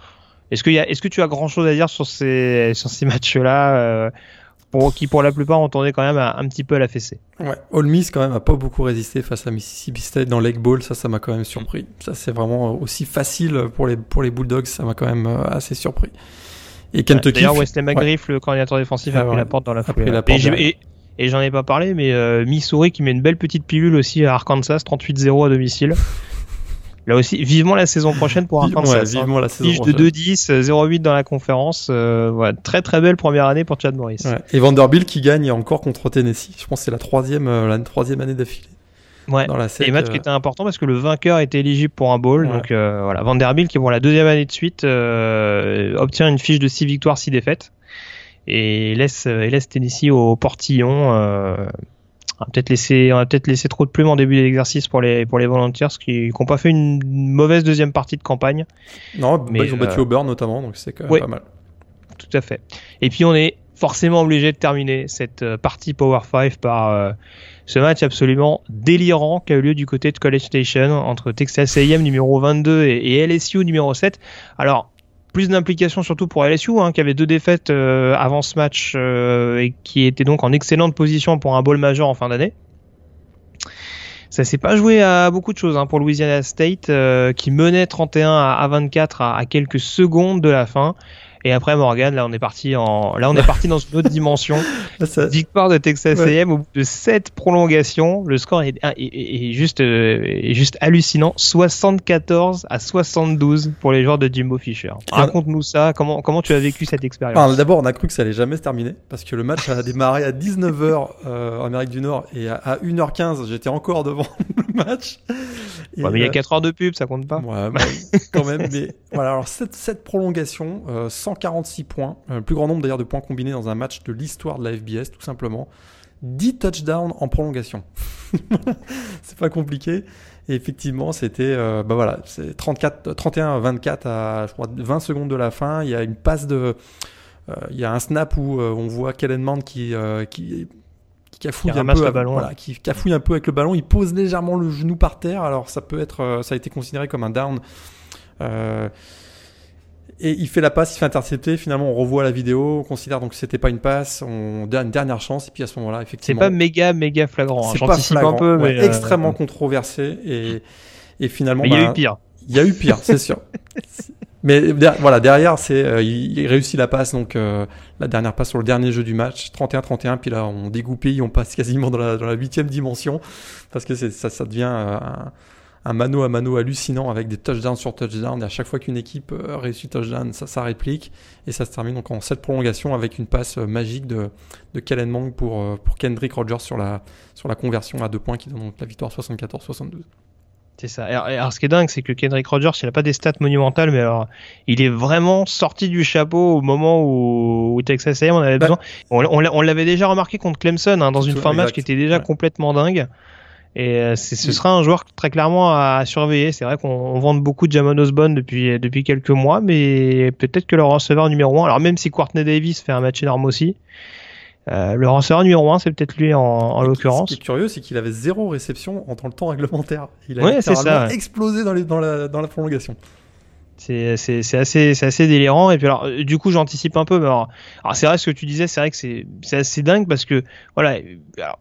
Est-ce que, tu as grand chose à dire sur ces, sur ces matchs-là euh, pour, qui pour la plupart ont tourné quand même un, petit peu à la fessée? Ouais, Ole Miss quand même a pas beaucoup résisté face à Mississippi State dans l'Egg Bowl, ça ça m'a quand même surpris. Ça c'est vraiment aussi facile pour les, pour les Bulldogs, ça m'a quand même euh, assez surpris. Et Kentucky. D'ailleurs, Wesley McGriff, le coordinateur défensif, a ah pris la porte dans la foulée. Et, et, j'en ai pas parlé, mais euh, Missouri qui met une belle petite pilule aussi à Arkansas, 38-0 à domicile. Là aussi, vivement la saison prochaine pour Arkansas. Ouais, vivement la saison prochaine. de 2-10, 0-8 dans la conférence. Euh, très très belle première année pour Chad Morris. Ouais. Et Vanderbilt qui gagne encore contre Tennessee. Je pense que c'est la troisième, euh, la troisième année d'affilée. Ouais. Dans la et match qui euh, était important parce que le vainqueur était éligible pour un bowl. Donc voilà, Vanderbilt qui pour la deuxième année de suite obtient une fiche de 6 victoires, 6 défaites et laisse, et laisse Tennessee au portillon on va peut-être laisser, peut-être laisser trop de plumes en début d'exercice pour les pour les Volunteers qui n'ont pas fait une mauvaise deuxième partie de campagne. Non, bah, ils ont battu euh, Auburn notamment, donc c'est quand même pas mal. Tout à fait. Et puis on est forcément obligé de terminer cette euh, partie Power 5 par euh, ce match absolument délirant qui a eu lieu du côté de College Station entre Texas A&M numéro 22 et, et LSU numéro 7. Alors plus d'implication surtout pour LSU, hein, qui avait deux défaites euh, avant ce match euh, et qui était donc en excellente position pour un bowl majeur en fin d'année. Ça s'est pas joué à beaucoup de choses hein, pour Louisiana State, euh, qui menait 31 à, 24 à, quelques secondes de la fin. Et après Morgan, là on est parti en, là on est parti dans une autre <laughs> dimension. Victoire de Texas A&M au bout de 7 prolongations. Le score est, est, juste, euh, est juste hallucinant. 74 à 72 pour les joueurs de Jimbo Fisher. Raconte-nous ça. Comment, comment tu as vécu cette expérience? D'abord, on a cru que ça allait jamais se terminer parce que le match a démarré à 19h euh, en Amérique du Nord et à, 1h15, j'étais encore devant <laughs> le match. Mais il y a 4 euh, heures de pub, ça compte pas. Ouais, bah, quand même. Mais <laughs> voilà, alors cette, cette prolongation, euh, 146 points, le plus grand nombre d'ailleurs de points combinés dans un match de l'histoire de la FBS, tout simplement. 10 touchdowns en prolongation. <laughs> c'est pas compliqué. Et effectivement, c'était euh, bah voilà, c'est 34 31 24 à je crois 20 secondes de la fin, il y a une passe de euh, il y a un snap où euh, on voit Kellen Mand qui qui qui cafouille un peu ballon, voilà, qui cafouille un peu avec le ballon, il pose légèrement le genou par terre. Alors ça peut être ça a été considéré comme un down et il fait la passe, il fait intercepter. Finalement, on revoit la vidéo, on considère donc que c'était pas une passe, on donne une dernière chance. Et puis à ce moment-là, effectivement. C'est pas méga, méga flagrant. Hein. C'est pas flagrant, un peu, mais euh, extrêmement controversé. Et, et finalement. Il y a eu bah, pire. Il y a eu pire, c'est sûr. <laughs> Mais voilà, derrière, c'est euh, il, réussit la passe, donc euh, la dernière passe sur le dernier jeu du match, 31-31. Puis là, on dégoupille, on passe quasiment dans la dans la huitième dimension parce que ça, ça devient un, un mano à mano hallucinant avec des touchdowns sur touchdowns. Et à chaque fois qu'une équipe euh, réussit touchdown, ça, ça réplique. Et ça se termine donc en cette prolongation avec une passe euh, magique de, de Kellen Mang pour, euh, pour Kendrick Rogers sur la, sur la conversion à deux points qui donne donc la victoire 74-72. C'est ça. Alors, ce qui est dingue, c'est que Kendrick Rogers, il n'a pas des stats monumentales, mais alors, il est vraiment sorti du chapeau au moment où, Texas A&M en avait bah, besoin. On, l'avait déjà remarqué contre Clemson hein, dans une fin de match qui était déjà complètement dingue. Et euh, ce sera un joueur très clairement à surveiller. C'est vrai qu'on vend beaucoup de Jamon Osborne depuis, depuis quelques mois, mais peut-être que le receveur numéro 1, alors même si Courtney Davis fait un match énorme aussi, euh, le receveur numéro 1, c'est peut-être lui en, l'occurrence. Ce qui est curieux, c'est qu'il avait zéro réception en le temps réglementaire. Il a ouais, explosé dans, les, dans, la, dans la prolongation. C'est assez, assez délirant. Et puis alors, du coup, j'anticipe un peu. Mais alors, c'est vrai ce que tu disais, c'est vrai que c'est assez dingue parce que voilà,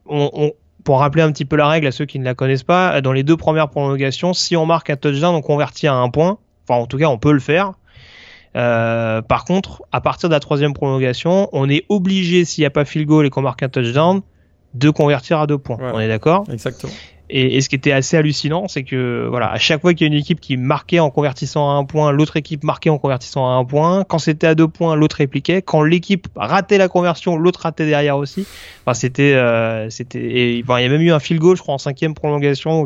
on, pour rappeler un petit peu la règle à ceux qui ne la connaissent pas, dans les deux premières prolongations, si on marque un touchdown, on convertit à un point. Enfin, en tout cas, on peut le faire. Par contre, à partir de la troisième prolongation, on est obligé, s'il n'y a pas field goal et qu'on marque un touchdown, de convertir à deux points. On est d'accord? Exactement. Et, ce qui était assez hallucinant, c'est que voilà, à chaque fois qu'il y a une équipe qui marquait en convertissant à un point, l'autre équipe marquait en convertissant à un point. Quand c'était à deux points, l'autre répliquait. Quand l'équipe ratait la conversion, l'autre ratait derrière aussi. Enfin, c'était, euh, c'était, il y a même eu un field goal, je crois, en cinquième prolongation.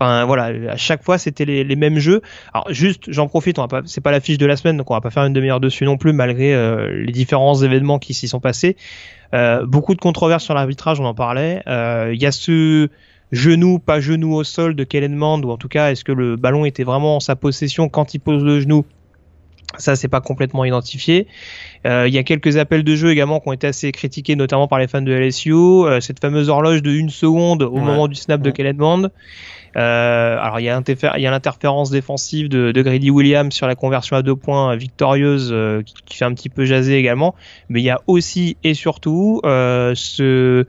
Enfin, voilà, à chaque fois, c'était les, les, mêmes jeux. Alors, juste, j'en profite, on va pas, c'est pas la fiche de la semaine, donc on va pas faire une demi-heure dessus non plus, malgré euh, les différents événements qui s'y sont passés. Euh, beaucoup de controverses sur l'arbitrage, on en parlait. Euh, il y a ce genou, pas genou au sol de Kellen Mand, ou en tout cas, est-ce que le ballon était vraiment en sa possession quand il pose le genou? Ça, c'est pas complètement identifié. Euh, il y a quelques appels de jeu également qui ont été assez critiqués, notamment par les fans de LSU. Euh, cette fameuse horloge de une seconde au moment du snap de Kellen Mond. Euh, alors il y a l'interférence défensive de, de, Grady Williams sur la conversion à deux points victorieuse qui, qui, fait un petit peu jaser également. Mais il y a aussi et surtout ce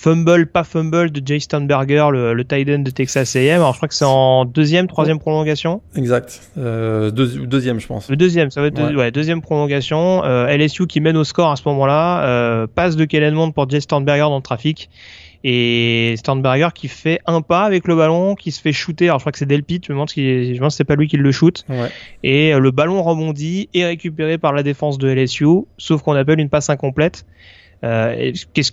fumble, pas fumble de Jay Sternberger, le, le tight end de Texas A&M. Alors je crois que c'est en deuxième, troisième prolongation. Exact. Euh, deuxième, je pense. Le deuxième, ça va être ouais. deuxième prolongation. Euh, LSU qui mène au score à ce moment-là. Euh, passe de Kellen Mond pour Jay Sternberger dans le trafic. Et Sternberger qui fait un pas avec le ballon, qui se fait shooter. Alors je crois que c'est Delpit, je me demande si, je pense c'est pas lui qui le shoot. Ouais. Et le ballon rebondit et récupéré par la défense de LSU, sauf qu'on appelle une passe incomplète. Euh, qu'est-ce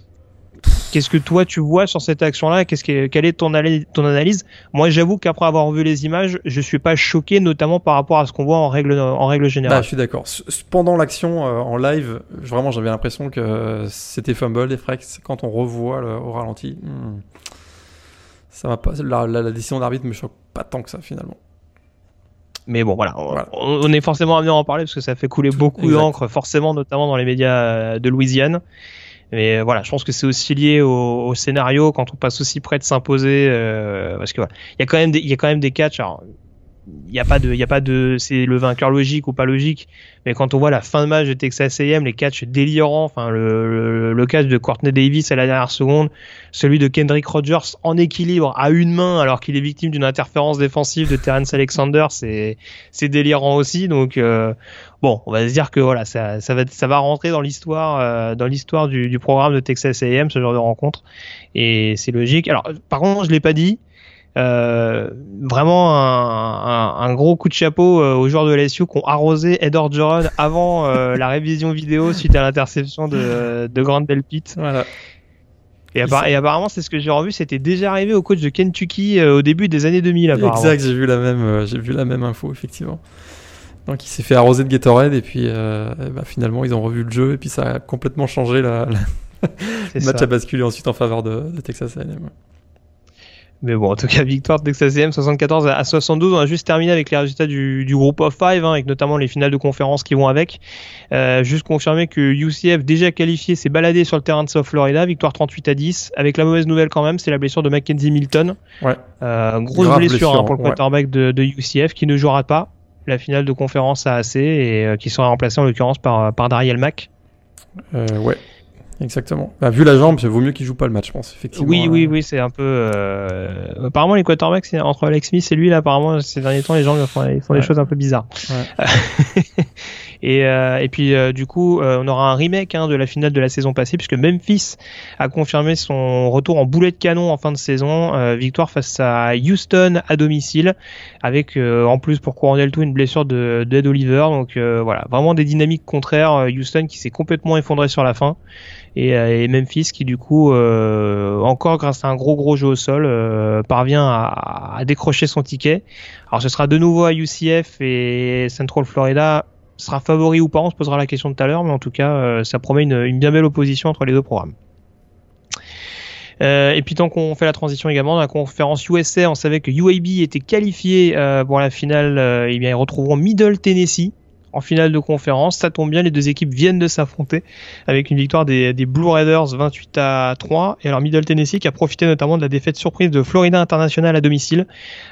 Qu'est-ce que toi tu vois sur cette action-là? Qu'est-ce que, Quelle est ton, ton analyse? Moi, j'avoue qu'après avoir vu les images, je suis pas choqué, notamment par rapport à ce qu'on voit en règle, en règle générale. Bah, je suis d'accord. Pendant l'action euh, en live, vraiment, j'avais l'impression que c'était fumble et flex. Quand on revoit le, au ralenti, hmm, ça va pas. La, la, décision d'arbitre me choque pas tant que ça finalement. Mais bon, voilà, On, est forcément amené à en parler parce que ça fait couler beaucoup d'encre, forcément, notamment dans les médias de Louisiane. Mais voilà, je pense que c'est aussi lié au, au, scénario quand on passe aussi près de s'imposer, euh, parce que voilà, il y a quand même des, il y a quand même des catchs. Alors, il n'y a pas de, il y a pas de, c'est le vainqueur logique ou pas logique. Mais quand on voit la fin de match de Texas A&M, les catchs délirants, enfin le, le, catch de Courtney Davis à la dernière seconde, celui de Kendrick Rogers en équilibre à une main alors qu'il est victime d'une interférence défensive de Terrence Alexander, c'est, c'est délirant aussi. Donc euh, bon, on va se dire que voilà, ça, ça va, ça va rentrer dans l'histoire, euh, dans l'histoire du, du programme de Texas A&M, ce genre de rencontre, et c'est logique. Alors par contre, je l'ai pas dit euh, vraiment un, un, un, gros coup de chapeau euh, aux joueurs de LSU qui ont arrosé Ed Orgeron avant euh, <laughs> la révision vidéo suite à l'interception de, de Grant Delpit. Voilà. Et, et, apparemment, c'est ce que j'ai revu, c'était déjà arrivé au coach de Kentucky au début des années 2000. Apparemment. Exact, j'ai vu la même, j'ai vu la même info effectivement. Donc il s'est fait arroser de Gatorade et puis bah, finalement ils ont revu le jeu et puis ça a complètement changé la, la... <laughs> le match a basculé ensuite en faveur de, de Texas A&M. Mais bon, en tout cas, victoire de Texas A&M 74 à 72. On a juste terminé avec les résultats du, du groupe of five, hein, avec notamment les finales de conférence qui vont avec. Euh, juste confirmer que UCF, déjà qualifié, s'est baladé sur le terrain de South Florida. Victoire 38 à 10. Avec la mauvaise nouvelle quand même, c'est la blessure de Mackenzie Milton. Ouais. Euh, grosse blessure, hein, pour le quarterback de, de, UCF qui ne jouera pas la finale de conférence à AC et euh, qui sera remplacé en l'occurrence par, par Dariel Mack. Euh, ouais. Exactement. Bah, vu la jambe, il vaut mieux qu'il joue pas le match, je pense. Effectivement. Oui, oui, oui, c'est un peu. Euh... Apparemment, les quarterbacks entre Alex Smith et lui, là, apparemment, ces derniers temps, les gens font, ils font ouais. des choses un peu bizarres. Ouais. <laughs> et, euh, et puis, euh, du coup, euh, on aura un remake hein, de la finale de la saison passée, puisque Memphis a confirmé son retour en boulet de canon en fin de saison. Victoire face à Houston à domicile, avec en plus pour couronner le tout une blessure de, de Ed Oliver. Donc voilà, vraiment des dynamiques contraires. Houston qui s'est complètement effondré sur la fin et, Memphis qui du coup encore grâce à un gros gros jeu au sol parvient à, à, décrocher son ticket. Alors ce sera de nouveau à UCF et Central Florida sera favori ou pas, on se posera la question tout à l'heure, mais en tout cas euh, ça promet une, bien belle opposition entre les deux programmes. Euh, et puis tant qu'on fait la transition également dans la conférence USA, on savait que UAB était qualifié euh, pour la finale. et eh bien ils retrouveront Middle Tennessee en finale de conférence. Ça tombe bien, les deux équipes viennent de s'affronter avec une victoire des, Blue Raiders 28 à 3. Et alors Middle Tennessee qui a profité notamment de la défaite surprise de Florida International à domicile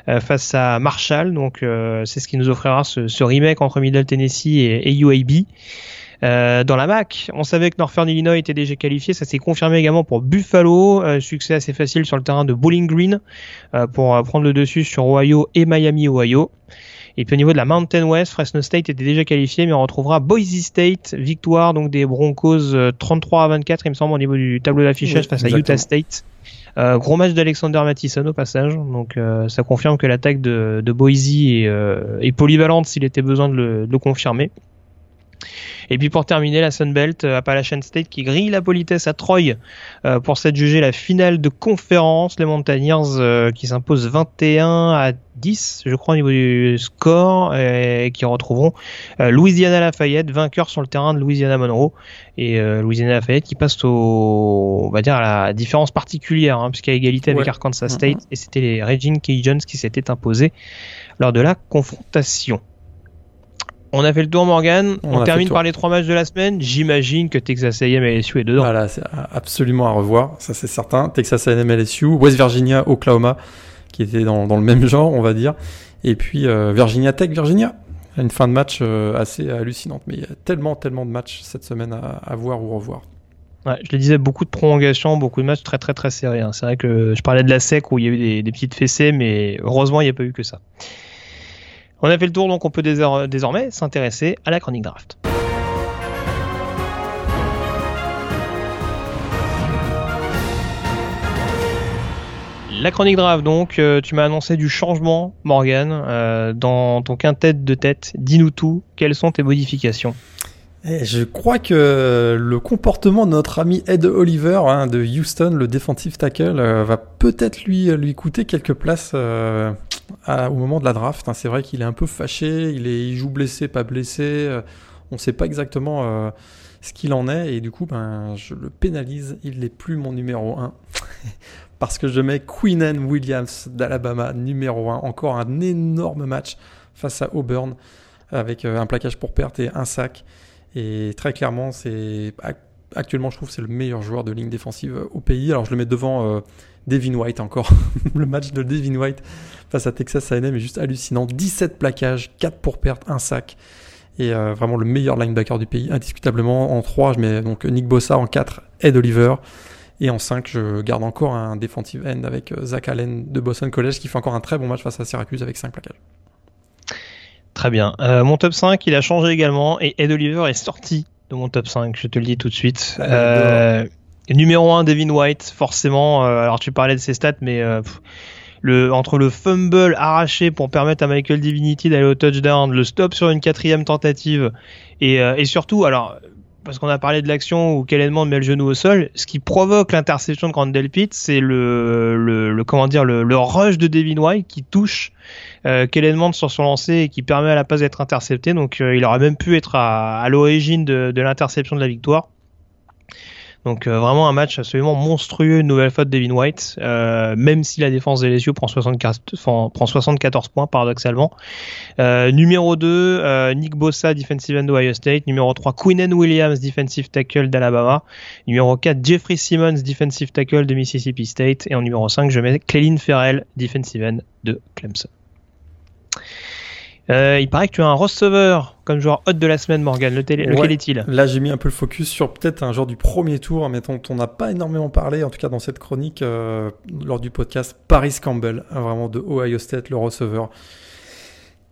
euh, face à Marshall. Donc euh, c'est ce qui nous offrira ce, remake entre Middle Tennessee et, et UAB. Euh, dans la MAC, on savait que Northern Illinois était déjà qualifié, ça s'est confirmé également pour Buffalo, euh, succès assez facile sur le terrain de Bowling Green pour prendre le dessus sur Ohio et Miami Ohio. Et puis au niveau de la Mountain West, Fresno State était déjà qualifié, mais on retrouvera Boise State, victoire donc des Broncos 33 à 24, il me semble, au niveau du tableau d'affichage face à Utah State. Euh, gros match d'Alexander Mattison au passage, donc euh, ça confirme que l'attaque de, de Boise est, euh, est polyvalente s'il était besoin de le, de le confirmer. Et puis pour terminer, la Sunbelt, euh, Appalachian State qui grille la politesse à Troy euh, pour s'adjuger la finale de conférence. Les Montagnards euh, qui s'imposent 21 à 10, je crois, au niveau du score, et qui retrouveront Louisiana Lafayette, vainqueur sur le terrain de Louisiana Monroe. Et Louisiana Lafayette qui passe au, on va dire, à la différence particulière, hein, puisqu'à égalité avec Arkansas State, et c'était les Regine Cajuns qui s'étaient imposés lors de la confrontation. On a fait le tour, Morgan. On, termine par les trois matchs de la semaine. J'imagine que Texas A&M LSU est dedans. Voilà, c'est absolument à revoir, ça c'est certain. Texas A&M LSU, West Virginia, Oklahoma, qui était dans, le même <laughs> genre, on va dire. Et puis euh, Virginia Tech, Virginia. Une fin de match euh, assez hallucinante. Mais il y a tellement, tellement de matchs cette semaine à, voir ou revoir. Ouais, je le disais, beaucoup de prolongations, beaucoup de matchs très très très serrés. Hein. C'est vrai que je parlais de la SEC où il y a eu des, des petites fessées, mais heureusement il n'y a pas eu que ça. On a fait le tour, donc on peut désormais s'intéresser à la chronique draft. La chronique draft, donc, euh, tu m'as annoncé du changement, Morgan, euh, dans ton quintet de tête. Dis-nous tout, quelles sont tes modifications? Eh, je crois que le comportement de notre ami Ed Oliver hein, de Houston, le defensive tackle, euh, va peut-être lui lui coûter quelques places au moment de la draft. Hein, c'est vrai qu'il est un peu fâché, il, est, joue blessé, pas blessé. Euh, on ne sait pas exactement euh, ce qu'il en est. Et du coup, ben, je le pénalise. Il n'est plus mon numéro 1. <laughs> parce que je mets Queenan Williams d'Alabama numéro 1. Encore un énorme match face à Auburn avec euh, un plaquage pour perte et un sac. Et très clairement, c'est actuellement, je trouve, c'est le meilleur joueur de ligne défensive au pays. Alors, je le mets devant Devin White encore. <laughs> le match de Devin White face à Texas A&M est juste hallucinant. 17 plaquages, 4 pour perte, 1 sac. Et euh, vraiment le meilleur linebacker du pays, indiscutablement. En 3, je mets donc Nick Bossa. En 4, Ed Oliver. Et en 5, je garde encore un defensive end avec euh, Zach Allen de Boston College qui fait encore un très bon match face à Syracuse avec 5 plaquages. Très bien. Euh, mon top 5, il a changé également et Ed Oliver est sorti de mon top 5, je te le dis tout de suite. Euh, Numéro 1, Devin White, forcément. Alors tu parlais de ses stats, mais le, entre le fumble arraché pour permettre à Michael Divinity d'aller au touchdown, le stop sur une quatrième tentative, et, euh, et surtout, alors parce qu'on a parlé de l'action où Kellen Mond met le genou au sol, ce qui provoque l'interception de Grandel Pitt, c'est le, le, comment dire le, le, rush de Devin White qui touche euh, Kellen Mond sur son lancer et qui permet à la passe d'être intercepté. Donc il aurait même pu être à, à l'origine de, de l'interception de la victoire. Donc euh, vraiment un match absolument monstrueux, nouvelle faute de Devin White, euh, même si la défense des LSU prend 74, prend 74 points paradoxalement. Euh, numéro 2, Nick Bossa, defensive end Ohio State. Numéro 3, Quinnen Williams, defensive tackle d'Alabama. Numéro 4, Jeffrey Simmons, defensive tackle de Mississippi State. Et en numéro 5, je mets Clelin Ferrell, defensive end de Clemson. Euh, il paraît que tu as un receveur comme joueur hot de la semaine, Morgan. lequel est-il Là, j'ai mis un peu le focus sur peut-être un joueur du premier tour, mais dont on n'a pas énormément parlé, en tout cas dans cette chronique, euh, lors du podcast, Paris Campbell, hein, vraiment de Ohio State, le receveur.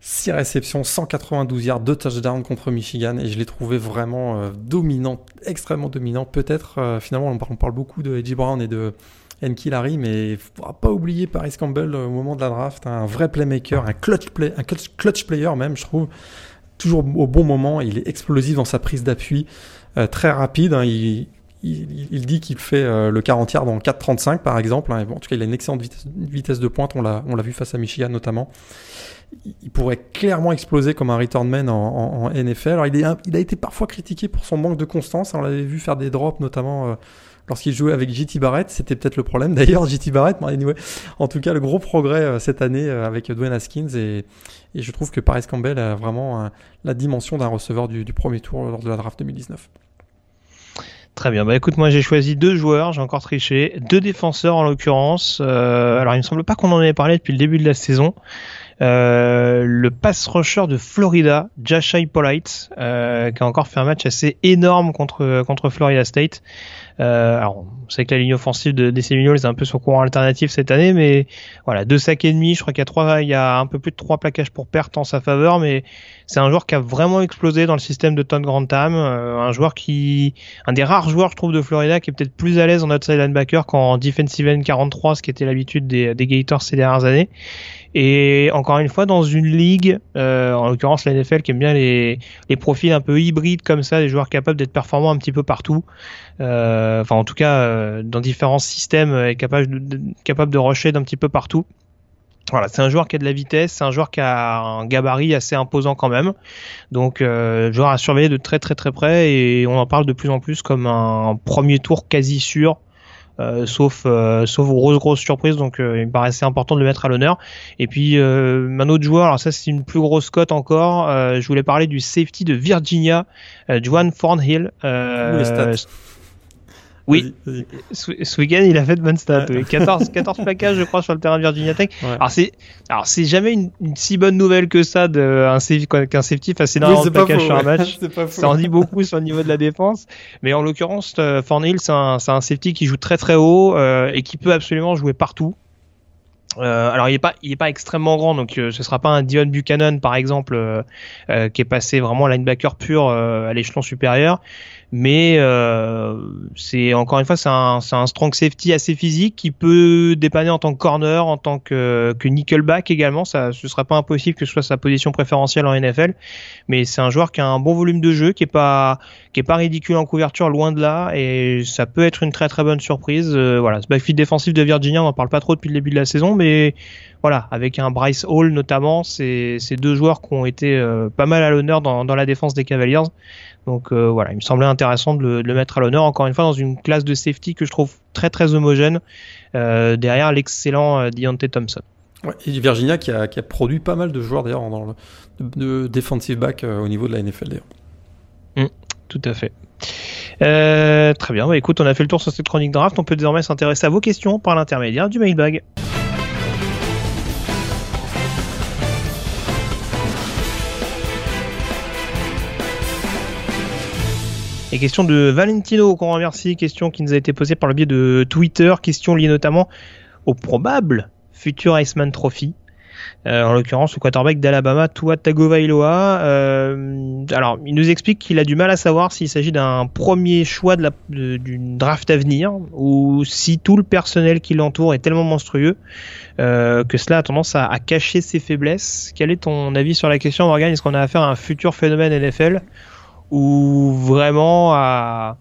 6 réceptions, 192 yards, 2 touchdowns contre Michigan, et je l'ai trouvé vraiment euh, dominant, extrêmement dominant. Peut-être, finalement, on parle beaucoup de Edgy Brown et de Larry, mais faudra pas oublier Paris Campbell euh, au moment de la draft, un vrai playmaker, un clutch, player même, je trouve. Toujours au bon moment, il est explosif dans sa prise d'appui, euh, très rapide. Hein, il, dit qu'il fait euh, le 40 yards en 4.35 par exemple. Hein, en tout cas, il a une excellente vitesse, de pointe, on l'a vu face à Michigan notamment. Il pourrait clairement exploser comme un return man en, NFL. Alors, il, a été parfois critiqué pour son manque de constance. On l'avait vu faire des drops notamment lorsqu'il jouait avec JT Barrett. C'était peut-être le problème <laughs> d'ailleurs, JT Barrett. Mais anyway, en tout cas, le gros progrès euh, cette année euh, avec Dwayne Haskins. Et, je trouve que Paris Campbell a vraiment euh, la dimension d'un receveur du, premier tour lors de la draft 2019. Très bien. Bah écoute, moi j'ai choisi deux joueurs, j'ai encore triché, deux défenseurs en l'occurrence. alors il me semble pas qu'on en ait parlé depuis le début de la saison. le pass rusher de Florida, Jashai Polite, qui a encore fait un match assez énorme contre contre Florida State. Euh, alors, on sait que la ligne offensive de, des Seminoles est un peu sur courant alternatif cette année, mais voilà, deux sacs et demi. Je crois qu'il y a trois, il y a un peu plus de trois plaquages pour perte en sa faveur, mais c'est un joueur qui a vraiment explosé dans le système de Todd Grantham, euh, un joueur qui, un des rares joueurs, je trouve, de Florida qui est peut-être plus à l'aise en outside linebacker qu'en defensive end 43, ce qui était l'habitude des, des Gators ces dernières années. Et encore une fois, dans une ligue, euh, en l'occurrence la NFL, qui aime bien les, les profils un peu hybrides comme ça, des joueurs capables d'être performants un petit peu partout. Euh, enfin, en tout cas, euh, dans différents systèmes, capable de, capable de rusher d'un petit peu partout. Voilà, c'est un joueur qui a de la vitesse, c'est un joueur qui a un gabarit assez imposant quand même. Donc, euh, joueur à surveiller de très très très près et on en parle de plus en plus comme un premier tour quasi sûr euh, sauf euh, sauf grosse grosse surprise. Donc euh, il me paraissait important de le mettre à l'honneur. Et puis un autre joueur alors ça c'est une plus grosse cote encore. Je voulais parler du safety de Virginia Juan Thornhill oui, ce week-end, il a fait de bonnes stats. 14, 14 <laughs> plaquages, je crois, sur le terrain de Virginia Tech. Alors, c'est, alors, c'est jamais une, si bonne nouvelle que ça d'un qu'un safety fasse énormément de plaquages sur un match. <laughs> ça en dit beaucoup sur le niveau de la défense. Mais en l'occurrence, euh, Fornhill, c'est un, un, safety qui joue très très haut euh, et qui peut absolument jouer partout. Euh, alors il est pas il est pas extrêmement grand donc euh, ce sera pas un Dion Buchanan par exemple euh, qui est passé vraiment linebacker pur à l'échelon supérieur mais euh, c'est encore une fois c'est un, un, strong safety assez physique qui peut dépanner en tant que corner, en tant que, que nickelback également. Ça, ce sera pas impossible que ce soit sa position préférentielle en NFL, mais c'est un joueur qui a un bon volume de jeu, qui est pas qui est pas ridicule en couverture, loin de là, et ça peut être une très très bonne surprise. Euh, voilà, ce backfield défensif de Virginia, on en parle pas trop depuis le début de la saison, mais voilà, avec un Bryce Hall notamment, c'est deux joueurs qui ont été euh, pas mal à l'honneur dans, dans la défense des Cavaliers. Donc euh, voilà, il me semblait intéressant de le, mettre à l'honneur, encore une fois, dans une classe de safety que je trouve très très homogène, euh, derrière l'excellent euh, Deontay Thompson. Ouais, et Virginia qui a, qui a, produit pas mal de joueurs d'ailleurs dans le de, defensive back au niveau de la NFL d'ailleurs. Mmh, tout à fait. très bien, bah, écoute, on a fait le tour sur cette chronique draft, on peut désormais s'intéresser à vos questions par l'intermédiaire du mailbag. Et question de Valentino qu'on remercie, question qui nous a été posée par le biais de Twitter, question liée notamment au probable futur Iceman Trophy. Euh, en l'occurrence au quarterback d'Alabama, Tua Tagovailoa. Euh, alors, il nous explique qu'il a du mal à savoir s'il s'agit d'un premier choix d'une draft à venir ou si tout le personnel qui l'entoure est tellement monstrueux euh, que cela a tendance à, à, cacher ses faiblesses. Quel est ton avis sur la question, Morgan? Est-ce qu'on a affaire à un futur phénomène NFL ou vraiment à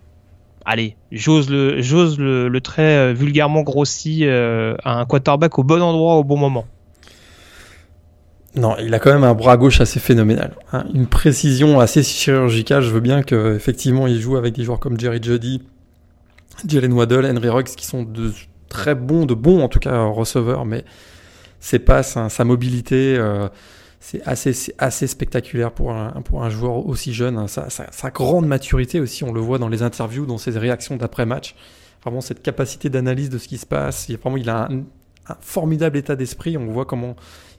allez, j'ose le, j'ose le, le, trait euh, vulgairement grossi euh, à un quarterback au bon endroit au bon moment. Non, il a quand même un bras gauche assez phénoménal. Hein. Une précision assez chirurgicale. Je veux bien qu'effectivement il joue avec des joueurs comme Jerry Jeudy, Jalen Waddle, Henry Ruggs qui sont de très bons, de bons en tout cas receveurs, mais ses passes, sa mobilité. Euh, c'est assez, assez spectaculaire pour un, pour un joueur aussi jeune. Hein. Sa, grande maturité aussi, on le voit dans les interviews, dans ses réactions d'après-match. Vraiment cette capacité d'analyse de ce qui se passe. Il, vraiment, il a un, formidable état d'esprit. On voit comment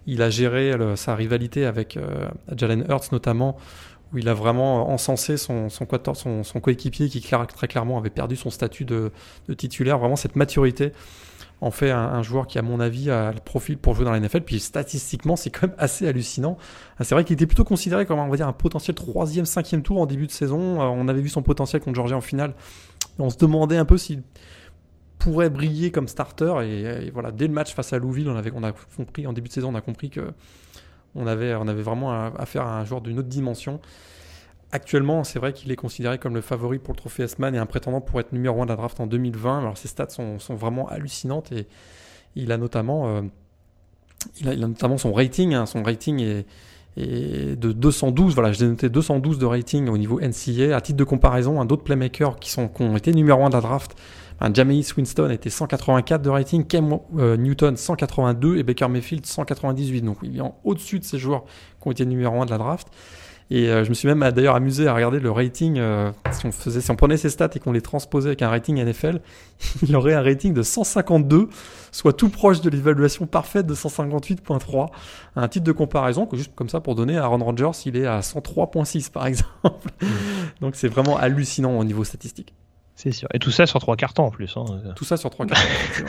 il a géré sa rivalité avec euh, Jalen Hurts notamment, où il a vraiment encensé son, son, son, coéquipier qui très clairement avait perdu son statut de, de titulaire. Vraiment cette maturité en fait un, joueur qui, à mon avis, a le profil pour jouer dans la NFL. Puis statistiquement, c'est quand même assez hallucinant. Ah, c'est vrai qu'il était plutôt considéré comme on va dire, un potentiel troisième, cinquième tour en début de saison. Euh, on avait vu son potentiel contre Georgia en finale. On se demandait un peu s'il pourrait briller comme starter. Et, voilà, dès le match face à Louisville, on, avait, a compris, en début de saison, on a compris que avait, on avait vraiment affaire à un joueur d'une autre dimension. Actuellement, c'est vrai qu'il est considéré comme le favori pour le trophée S-Man et un prétendant pour être numéro 1 de la draft en 2020. Alors ses stats sont, vraiment hallucinantes et il a notamment, euh, il, a, notamment son rating. Hein. son rating est, de 212. Voilà, j'ai noté 212 de rating au niveau NCA. À titre de comparaison, un d'autres playmakers qui, sont, qui ont été numéro 1 de la draft, un Jameis Winston était 184 de rating, Cam euh, Newton 182 et Baker Mayfield 198. Donc il est au-dessus de ces joueurs qui ont été numéro 1 de la draft. Et je me suis même d'ailleurs amusé à regarder le rating. si, on faisait, si on prenait ces stats et qu'on les transposait avec un rating NFL, <laughs> il aurait un rating de 152, soit tout proche de l'évaluation parfaite de 158.3. Un titre de comparaison, que juste comme ça pour donner, Aaron Rodgers, il est à 103.6 par <laughs> exemple. Mmh. Donc c'est vraiment hallucinant au niveau statistique. C'est sûr. Et tout ça sur trois cartons en plus. Hein. Tout ça sur trois cartons. <laughs>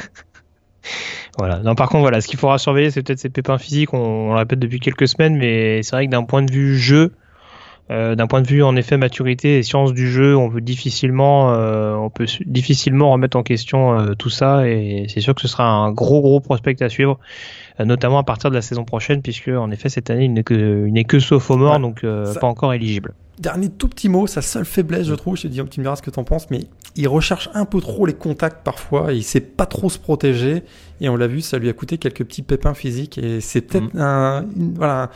Voilà. Non, par contre, voilà, ce qu'il faudra surveiller, c'est peut-être ces pépins physiques. On, le répète depuis quelques semaines, mais c'est vrai que d'un point de vue jeu, euh, d'un point de vue en effet maturité et science du jeu, on peut difficilement, euh, on peut difficilement remettre en question euh, tout ça. Et c'est sûr que ce sera un gros gros prospect à suivre, notamment à partir de la saison prochaine, puisque en effet cette année il n'est que, il n'est que sophomore, donc pas encore éligible. Dernier tout petit mot, sa seule faiblesse, je trouve, je te dis, tu me diras ce que t'en penses, mais il recherche un peu trop les contacts parfois, et il sait pas trop se protéger, et on l'a vu, ça lui a coûté quelques petits pépins physiques, et c'est peut-être mm. un, voilà,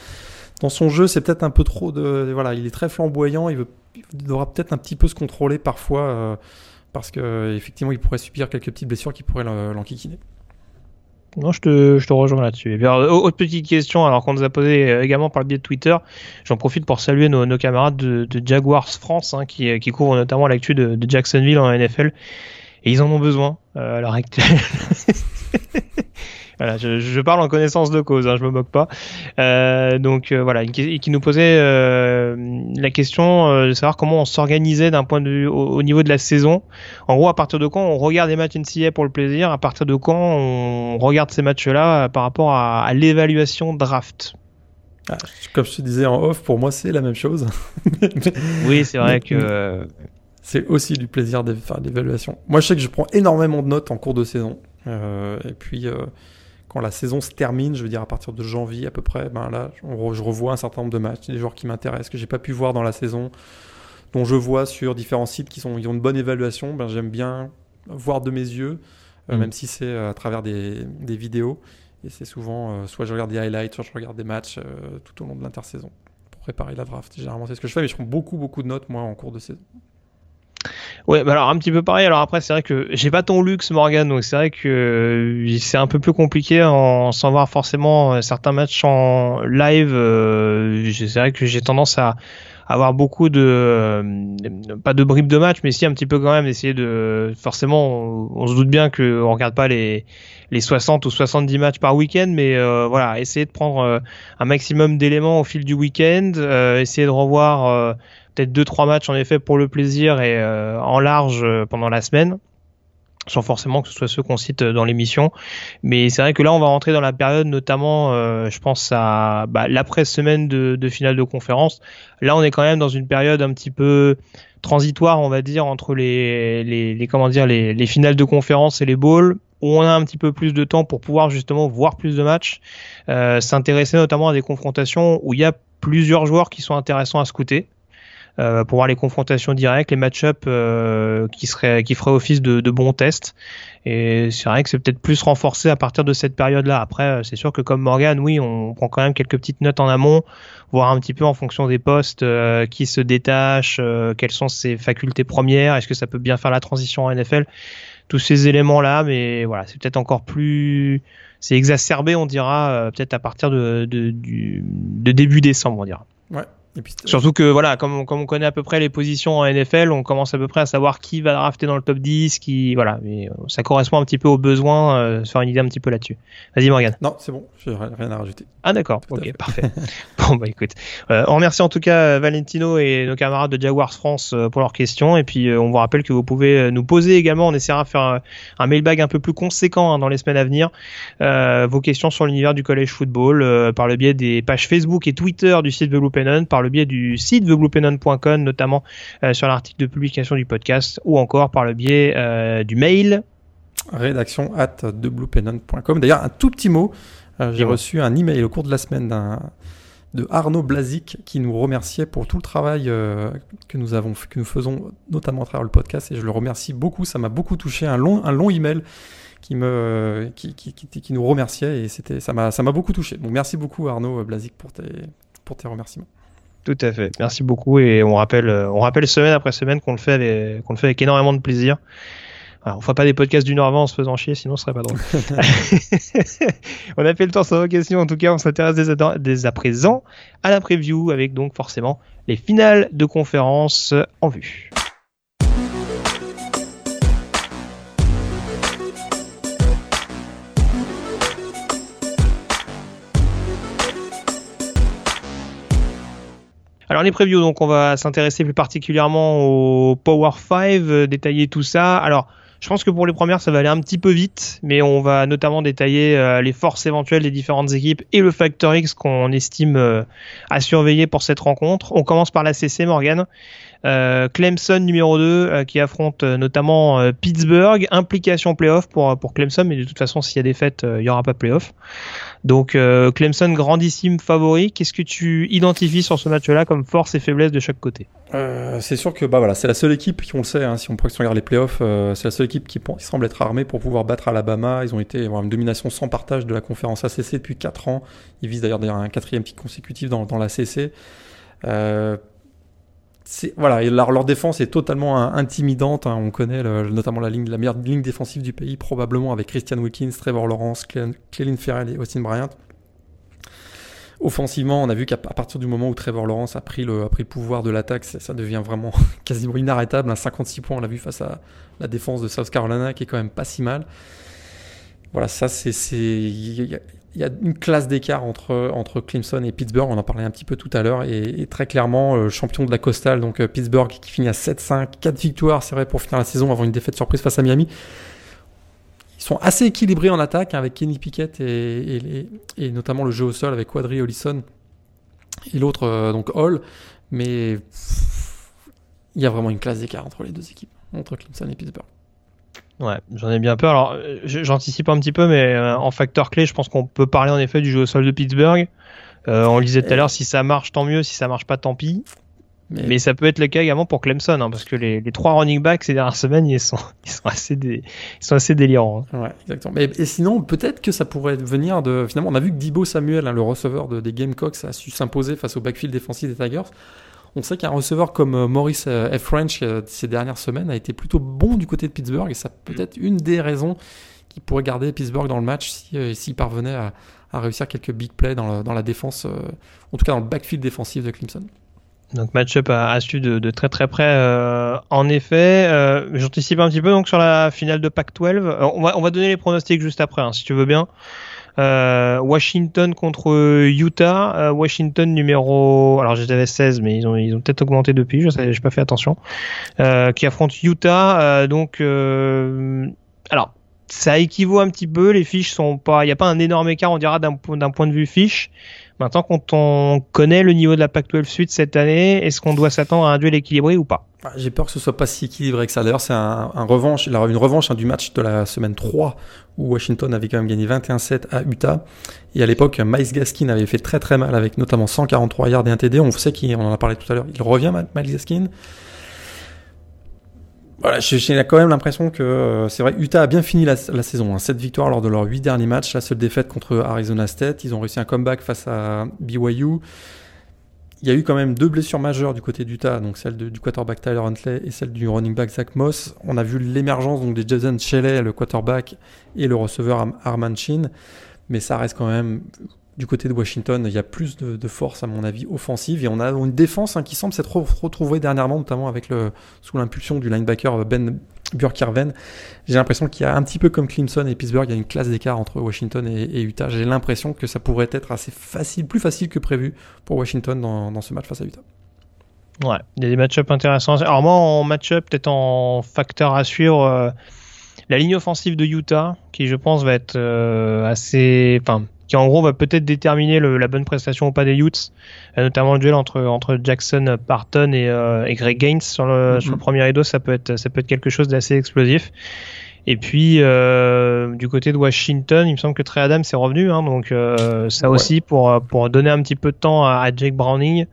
dans son jeu, c'est peut-être un peu trop de, voilà, il est très flamboyant, il, veut, devra peut-être un petit peu se contrôler parfois, euh, parce que effectivement, il pourrait subir quelques petites blessures qui pourraient l'enquiquiner. Non, je te, je te rejoins là-dessus. Et bien, autre petite question, alors qu'on nous a posé euh, également par le biais de Twitter, j'en profite pour saluer nos, nos camarades de, de, Jaguars France, hein, qui, qui couvrent notamment l'actu de, de, Jacksonville en NFL, et ils en ont besoin euh, à l'heure actuelle. <laughs> Voilà, je, je, parle en connaissance de cause, hein, je me moque pas. Euh, donc euh, voilà, qui, qui, nous posait euh, la question de savoir comment on s'organisait d'un point de vue au, niveau de la saison. En gros, à partir de quand on regarde les matchs NCAA pour le plaisir, à partir de quand on regarde ces matchs-là par rapport à, à l'évaluation draft? Ah, comme je te disais en off, pour moi c'est la même chose. <laughs> oui, c'est vrai que c'est aussi du plaisir de faire l'évaluation. Moi, je sais que je prends énormément de notes en cours de saison. Euh, et puis, euh, quand la saison se termine, je veux dire à partir de janvier à peu près, ben là, je revois un certain nombre de matchs, des joueurs qui m'intéressent, que j'ai pas pu voir dans la saison, dont je vois sur différents sites qui sont, ils ont une bonne évaluation. Ben, j'aime bien voir de mes yeux, euh, mm. même si c'est à travers des, des, vidéos. Et c'est souvent, soit je regarde des highlights, soit je regarde des matchs tout au long de l'intersaison pour préparer la draft. Généralement, c'est ce que je fais, mais je prends beaucoup, beaucoup de notes, moi, en cours de saison. Ouais, bah alors un petit peu pareil. Alors après, c'est vrai que j'ai pas ton luxe, Morgan, donc c'est vrai que euh, c'est un peu plus compliqué en, sans voir forcément euh, certains matchs en live. Euh, c'est vrai que j'ai tendance à avoir beaucoup de pas de bribes de match, mais si un petit peu quand même essayer de forcément. On, se doute bien que on regarde pas les les 60 ou 70 matchs par week-end, mais voilà, essayer de prendre un maximum d'éléments au fil du week-end, essayer de revoir peut-être deux trois matchs en effet pour le plaisir et euh, en large euh, pendant la semaine sans forcément que ce soit ceux qu'on cite dans l'émission. Mais c'est vrai que là, on va rentrer dans la période, notamment, euh, je pense à bah, l'après-semaine de, finale de conférence. Là, on est quand même dans une période un petit peu transitoire, on va dire, entre les, comment dire, les, les, finales de conférence et les bowls, où on a un petit peu plus de temps pour pouvoir justement voir plus de matchs, euh, s'intéresser notamment à des confrontations où il y a plusieurs joueurs qui sont intéressants à scouter. Euh, pour voir les confrontations directes, les match-up euh, qui qui feraient office de, de bons tests. Et c'est vrai que c'est peut-être plus renforcé à partir de cette période-là. Après, euh, c'est sûr que comme Morgan, oui, on prend quand même quelques petites notes en amont, voir un petit peu en fonction des postes qui se détachent, quelles sont ses facultés premières, est-ce que ça peut bien faire la transition en NFL, tous ces éléments-là. Mais voilà, c'est peut-être encore plus, c'est exacerbé, on dira, peut-être à partir de, de, du, de début décembre, on dira. Ouais, Surtout que voilà, comme on, comme on connaît à peu près les positions en NFL, on commence à peu près à savoir qui va drafter dans le top 10, qui voilà, mais euh, ça correspond un petit peu aux besoins, euh, se faire une idée un petit peu là-dessus. Vas-y Morgan. Non, c'est bon, j'ai rien à rajouter. Ah d'accord, ok, parfait. <laughs> bon bah écoute, euh, on remercie en tout cas Valentino et nos camarades de Jaguars France euh, pour leurs questions et puis on vous rappelle que vous pouvez nous poser également, on essaiera de faire un, un mailbag un peu plus conséquent hein, dans les semaines à venir, vos questions sur l'univers du collège football par le biais des pages Facebook et Twitter du site de Blue par le biais du site thebluepennon.com, notamment euh, sur l'article de publication du podcast, ou encore par le biais euh, du mail. Rédaction at thebluepennon.com. D'ailleurs, un tout petit mot. Euh, j'ai reçu un email au cours de la semaine de Arnaud Blazik qui nous remerciait pour tout le travail que nous avons que nous faisons notamment à travers le podcast et je le remercie beaucoup ça m'a beaucoup touché un long un long email qui me qui, qui, qui, nous remerciait et c'était ça m'a ça m'a beaucoup touché donc merci beaucoup Arnaud Blazik pour tes pour tes remerciements tout à fait. Merci beaucoup et on rappelle, euh, on rappelle semaine après semaine qu'on le fait avec, qu'on le fait avec énormément de plaisir. Alors, on fera pas des podcasts d'une heure avant en se faisant chier, sinon ce serait pas drôle. <laughs> on a fait le tour sur vos questions. En tout cas, on s'intéresse dès à présent à la preview avec donc forcément les finales de conférence en vue. Alors les previews, donc on va s'intéresser plus particulièrement au Power 5, euh, détailler tout ça. Alors je pense que pour les premières, ça va aller un petit peu vite, mais on va notamment détailler euh, les forces éventuelles des différentes équipes et le Factor X qu'on estime euh, à surveiller pour cette rencontre. On commence par la CC Morgan. Clemson numéro 2 euh, qui affronte notamment Pittsburgh. Implication playoff pour, pour Clemson, mais de toute façon, s'il y a des fêtes, il n'y aura pas playoff. Donc Clemson grandissime favori. Qu'est-ce que tu identifies sur ce match-là comme force et faiblesse de chaque côté? C'est sûr que bah voilà, c'est la seule équipe qui on le sait. Hein, si on, regarde les playoffs, c'est la seule équipe qui, semble être armée pour pouvoir battre Alabama. Ils ont été une domination sans partage de la conférence ACC depuis 4 ans. Ils visent d'ailleurs un quatrième titre consécutif dans, dans l'ACC. Voilà, leur, défense est totalement intimidante. Hein. On connaît notamment la, ligne, la meilleure ligne défensive du pays, probablement avec Christian Wilkins, Trevor Lawrence, Clelin Ferrell et Austin Bryant. Offensivement, on a vu qu'à partir du moment où Trevor Lawrence a pris le, a pris pouvoir de l'attaque, ça, devient vraiment <laughs> quasiment inarrêtable. Un 56 points, on l'a vu face à la défense de South Carolina, qui est quand même pas si mal. Voilà, ça c'est il y a une classe d'écart entre, entre Clemson et Pittsburgh, on en parlait un petit peu tout à l'heure, et, très clairement, euh, champion de la Coastal, donc euh, Pittsburgh qui finit à 7-5, 4 victoires, c'est vrai, pour finir la saison avant une défaite surprise face à Miami. Ils sont assez équilibrés en attaque hein, avec Kenny Pickett et, notamment le jeu au sol avec Quadri Ollison et l'autre, euh, donc Hall, mais il y a vraiment une classe d'écart entre les deux équipes, entre Clemson et Pittsburgh. Ouais, j'en ai bien peur. Alors, euh, j'anticipe un petit peu, mais euh, en facteur clé, je pense qu'on peut parler en effet du jeu au sol de Pittsburgh. Euh, on le disait tout à l'heure, si ça marche, tant mieux. Si ça marche pas, tant pis. Mais, ça peut être le cas également pour Clemson, hein, parce que les, les, trois running backs ces dernières semaines, ils sont, <laughs> ils sont assez, ils sont assez délirants. Hein. Ouais, exactement. Mais, et sinon, peut-être que ça pourrait venir de. Finalement, on a vu que Dibo Samuel, hein, le receveur de, des Gamecocks, a su s'imposer face au backfield défensif des Tigers. On sait qu'un receveur comme euh, Maurice euh, F. French euh, ces dernières semaines a été plutôt bon du côté de Pittsburgh et ça peut être une des raisons qui pourrait garder Pittsburgh dans le match s'il si, parvenait à, réussir quelques big plays dans, la défense, en tout cas dans le backfield défensif de Clemson. Donc match-up à, suivre de, très très près. en effet, j'anticipe un petit peu donc sur la finale de Pac-12. On va, on va donner les pronostics juste après, hein, si tu veux bien. Euh, Washington contre Utah. Euh, Washington numéro, alors j'avais 16, mais ils ont peut-être augmenté depuis. Je j'ai pas fait attention. Euh, qui affronte Utah. donc, alors ça équivaut un petit peu. Les fiches sont pas, il n'y a pas un énorme écart, on dira d'un point de vue fiche. Maintenant, quand on connaît le niveau de la Pac-12 Sud cette année, est-ce qu'on doit s'attendre à un duel équilibré ou pas? Ah, J'ai peur que ce soit pas si équilibré que ça. D'ailleurs, c'est un, une revanche hein, du match de la semaine 3 où Washington avait quand même gagné 21-7 à Utah. Et à l'époque, Miles Gaskin avait fait très très mal avec notamment 143 yards et un TD. On sait qu'on en a parlé tout à l'heure. Il revient, Miles Gaskin. Voilà, j'ai quand même l'impression que euh, c'est vrai, Utah a bien fini la, saison. Hein. 7 victoires lors de leurs 8 derniers matchs. La seule défaite contre Arizona State. Ils ont réussi un comeback face à BYU. Il y a eu quand même deux blessures majeures du côté d'Utah, donc celle du quarterback Tyler Huntley et celle du running back Zach Moss. On a vu l'émergence donc des Jason Shelley, le quarterback, et le receveur Arman Chin, mais ça reste quand même du côté de Washington, il y a plus de, force, à mon avis, offensive. Et on a une défense hein, qui semble s'être retrouvée dernièrement, notamment avec le, sous l'impulsion du linebacker Ben Burkerven. J'ai l'impression qu'il y a un petit peu comme Clemson et Pittsburgh, il y a une classe d'écart entre Washington et, Utah. J'ai l'impression que ça pourrait être assez facile, plus facile que prévu pour Washington dans, ce match face à Utah. Ouais, il y a des match-up intéressants. Alors moi, en match-up, peut-être en facteur à suivre, euh, la ligne offensive de Utah, qui je pense va être euh, assez... Enfin, qui en gros va peut-être déterminer la bonne prestation ou pas des Utes, euh, notamment le duel entre entre Jackson Parton et, euh, et Greg Gaines sur le, mm-hmm. sur le premier rideau, ça peut être ça peut être quelque chose d'assez explosif. Et puis euh, du côté de Washington, il me semble que Trey Adams est revenu, hein, donc euh, ça aussi pour pour donner un petit peu de temps à, à Jake Browning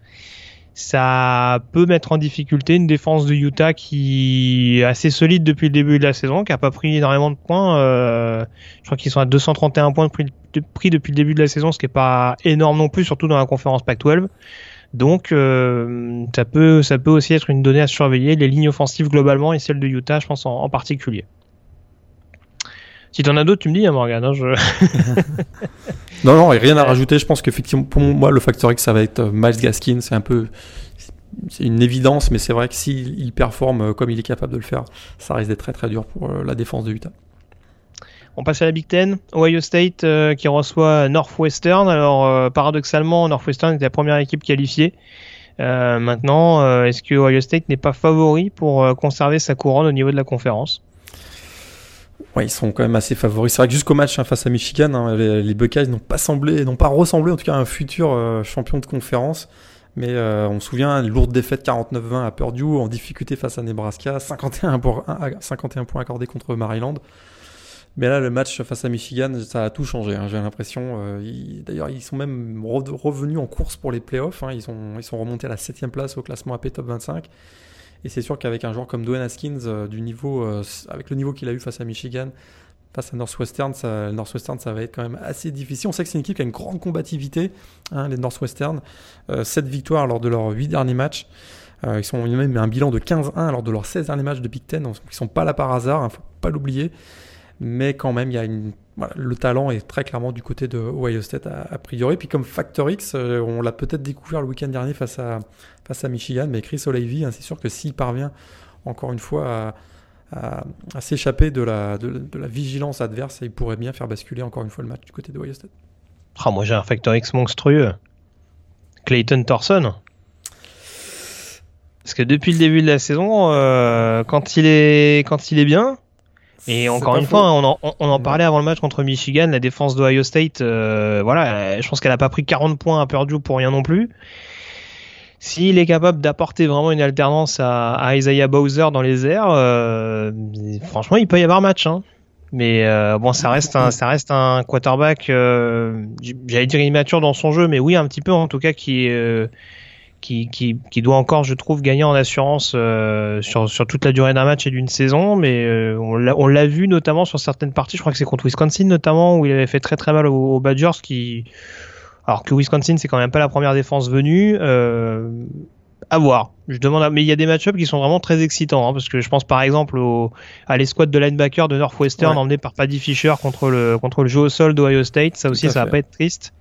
ça peut mettre en difficulté une défense de Utah qui est assez solide depuis le début de la saison, qui a pas pris énormément de points. Euh, je crois qu'ils sont à 231 points de prix, depuis le début de la saison, ce qui est pas énorme non plus, surtout dans la conférence Pac-12. Donc euh, ça peut ça peut aussi être une donnée à surveiller, les lignes offensives globalement et celles de Utah, je pense en, particulier. Si t'en as d'autres, tu me dis, hein, Morgan. Hein, je... <laughs> non, non, et rien à rajouter. Je pense qu'effectivement, pour moi, le facteur X, ça va être Miles Gaskin. C'est un peu, c'est une évidence, mais c'est vrai que s'il performe comme il est capable de le faire, ça risque d'être très très dur pour la défense de Utah. On passe à la Big Ten. Ohio State euh, qui reçoit Northwestern. Alors euh, paradoxalement, Northwestern était la première équipe qualifiée. Euh, maintenant, est-ce que Ohio State n'est pas favori pour conserver sa couronne au niveau de la conférence? Ouais, ils sont quand même assez favoris. C'est vrai que jusqu'au match hein, face à Michigan, hein, les, Buckeyes n'ont pas semblé, n'ont pas ressemblé en tout cas à un futur champion de conférence. Mais on se souvient, une lourde défaite 49-20 à Purdue, en difficulté face à Nebraska, 51, 51 points accordés contre Maryland. Mais là, le match face à Michigan, ça a tout changé. Hein, j'ai l'impression. Euh, d'ailleurs, ils sont même revenus en course pour les playoffs. Hein, ils, sont, ils sont remontés à la 7 place au classement AP Top 25. Et c'est sûr qu'avec un joueur comme Dwayne Haskins, euh, du niveau, euh, avec le niveau qu'il a eu face à Michigan, face à Northwestern, ça, Northwestern, ça va être quand même assez difficile. On sait que c'est une équipe qui a une grande combativité, hein, les Northwestern. 7 victoires lors de leurs 8 derniers matchs. ils, ont même un bilan de 15-1 lors de leurs 16 derniers matchs de Big Ten. Ils ne sont pas là par hasard, il ne faut pas l'oublier mais quand même, il y a une, le talent est très clairement du côté de Ohio State a, priori. Puis comme Factor X, euh, on l'a peut-être découvert le week-end dernier face à, face à Michigan, mais Chris O'Leary, hein, c'est sûr que s'il parvient encore une fois à, s'échapper de la, de, la vigilance adverse, il pourrait bien faire basculer encore une fois le match du côté de Ohio State. Ah, moi j'ai un Factor X monstrueux. Clayton Thorson. Parce que depuis le début de la saison, euh, quand, il est, quand il est bien, et encore une fois, on en, on en, parlait avant le match contre Michigan, la défense d'Ohio State, euh, voilà, je pense qu'elle n'a pas pris 40 points à Purdue pour rien non plus. S'il est capable d'apporter vraiment une alternance à, Isaiah Bowser dans les airs, euh, franchement, il peut y avoir match. Hein. Mais euh, bon, ça reste un, ça reste un quarterback, j'allais dire immature dans son jeu, mais oui, un petit peu en tout cas qui est qui, qui, qui, doit encore, je trouve, gagner en assurance euh, sur, sur toute la durée d'un match et d'une saison. Mais euh, on l'a vu notamment sur certaines parties. Je crois que c'est contre Wisconsin notamment où il avait fait très très mal aux, Badgers. Qui, alors que Wisconsin, c'est quand même pas la première défense venue. Euh, à voir. Je demande, mais il y a des match-ups qui sont vraiment très excitants, hein, parce que je pense par exemple au, à l'escouade de linebacker de Northwestern emmené par Paddy Fisher contre le contre le jeu au sol d'Ohio State. Ça aussi, ça va pas être triste.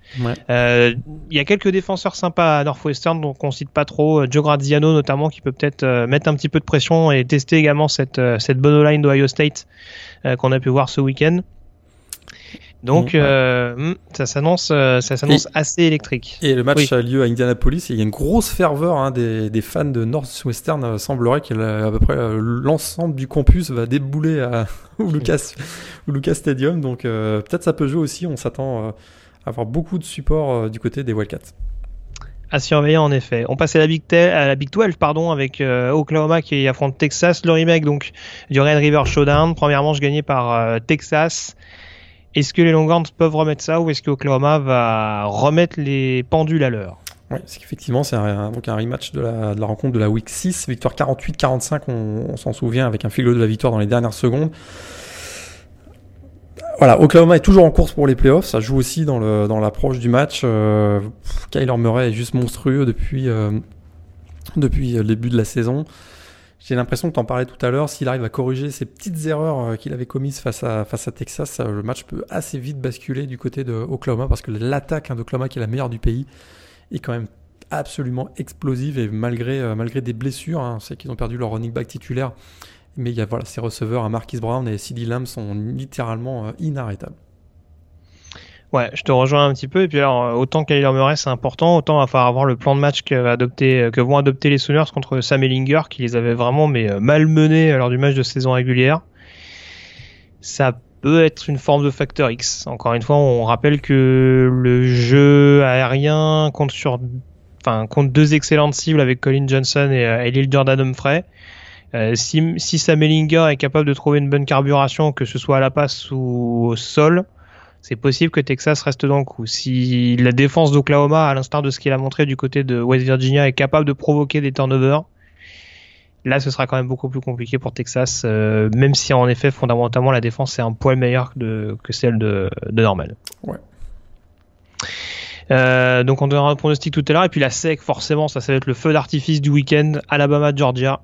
Euh, il y a quelques défenseurs sympas à Northwestern, donc on cite pas trop. Euh, Joe Graziano notamment, qui peut peut-être euh, mettre un petit peu de pression et tester également cette cette bonne line d'Ohio State qu'on a pu voir ce week-end. Donc euh, hmm, ça s'annonce, euh, ça s'annonce assez électrique. Et le match a lieu à Indianapolis. Et il y a une grosse ferveur hein, des, des, fans de Northwestern. Euh, semblerait qu'à peu près l'ensemble du campus va débouler à <laughs> Lucas, Lucas Stadium. Donc peut-être ça peut jouer aussi. On s'attend à avoir beaucoup de support du côté des Wildcats. À surveiller en effet. On passe à la Big, à la Big 12 pardon, avec Oklahoma qui affronte Texas. Le remake donc du Red River Showdown. Première manche gagnée par Texas. Est-ce que les Longhorns peuvent remettre ça ou est-ce que Oklahoma va remettre les pendules à l'heure? Oui, c'est qu'effectivement, c'est un, un rematch de la, rencontre de la Week 6, victoire 48-45, on, s'en souvient, avec un fil de la victoire dans les dernières secondes. Voilà, Oklahoma est toujours en course pour les playoffs, ça joue aussi dans l'approche du match. Euh, Kyler Murray est juste monstrueux depuis, euh, depuis le début de la saison. J'ai l'impression que tu en parlais tout à l'heure, s'il arrive à corriger ces petites erreurs euh, qu'il avait commises face à, Texas, le match peut assez vite basculer du côté de Oklahoma parce que l'attaque hein, d'Oklahoma, qui est la meilleure du pays, est quand même absolument explosive et malgré, euh, malgré des blessures, hein, c'est qu'ils ont perdu leur running back titulaire, mais il y a voilà, ces receveurs, hein, Marquis Brown et CeeDee Lamb sont littéralement euh, inarrêtables. Ouais, je te rejoins un petit peu. Et puis alors, euh, autant Kyler Murray c'est important, autant il va falloir avoir le plan de match que, adopter, que vont adopter les Sooners contre Sam Ellinger, qui les avait vraiment mais euh, malmenés lors du match de saison régulière. Ça peut être une forme de facteur X. Encore une fois, on rappelle que le jeu aérien compte sur, enfin, compte deux excellentes cibles avec Colin Johnson et, euh, Jordan Humphrey. si, si Sam Ellinger est capable de trouver une bonne carburation, que ce soit à la passe ou au sol, c'est possible que Texas reste dans le coup. Si la défense d'Oklahoma, à l'instar de ce qu'il a montré du côté de West Virginia, est capable de provoquer des turnovers, là ce sera quand même beaucoup plus compliqué pour Texas, euh, même si en effet fondamentalement la défense est un poil meilleure que celle de, Normal. Ouais. Euh, donc on donnera un pronostic tout à l'heure et puis la SEC forcément ça ça va être le feu d'artifice du week-end Alabama Georgia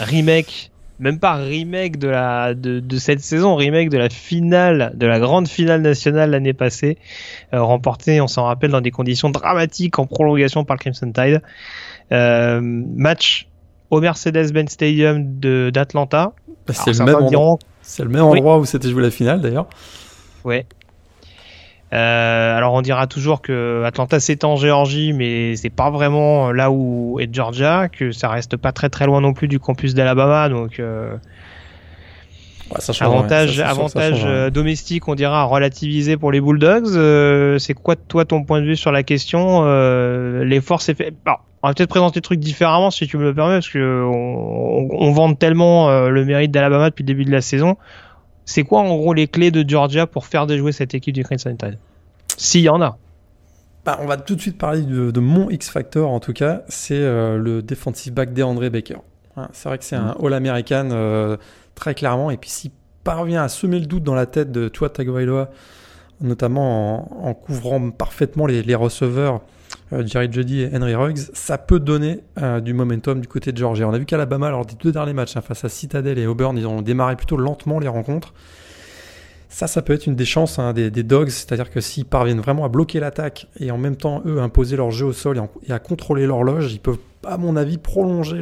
remake même pas remake de la de, de, cette saison, remake de la finale, de la grande finale nationale l'année passée, euh, remportée, on s'en rappelle, dans des conditions dramatiques en prolongation par le Crimson Tide. Euh, match au Mercedes-Benz Stadium d'Atlanta. C'est le, même endroit, le même endroit où s'était joué la finale d'ailleurs. Ouais. Euh, alors on dira toujours que Atlanta c'est en Géorgie, mais c'est pas vraiment là où est Georgia, que ça reste pas très très loin non plus du campus d'Alabama, donc euh, avantage, avantage domestique, on dira relativisé pour les Bulldogs. Euh, c'est quoi toi ton point de vue sur la question euh, Les forces fait. on va peut-être présenter le truc différemment si tu me le permets, parce que on, on, vante tellement le mérite d'Alabama depuis le début de la saison. C'est quoi en gros les clés de Georgia pour faire déjouer cette équipe du Crimson Tide? S'il y en a. Bah, on va tout de suite parler de, mon X-Factor en tout cas, c'est euh, le defensive back d'André Baker. Hein, c'est vrai que c'est un All-American euh, très clairement, et puis s'il parvient à semer le doute dans la tête de Tua Tagovailoa, notamment en, couvrant parfaitement les, les receveurs euh, Jerry Jeudy et Henry Ruggs, ça peut donner euh, du momentum du côté de Georgia. On a vu qu'Alabama, lors des deux derniers matchs, hein, face à Citadel et Auburn, ils ont démarré plutôt lentement les rencontres. Ça, ça peut être une des chances hein, des, Dogs, c'est-à-dire que s'ils parviennent vraiment à bloquer l'attaque et en même temps, eux, imposer leur jeu au sol et, à contrôler l'horloge, ils peuvent, à mon avis, prolonger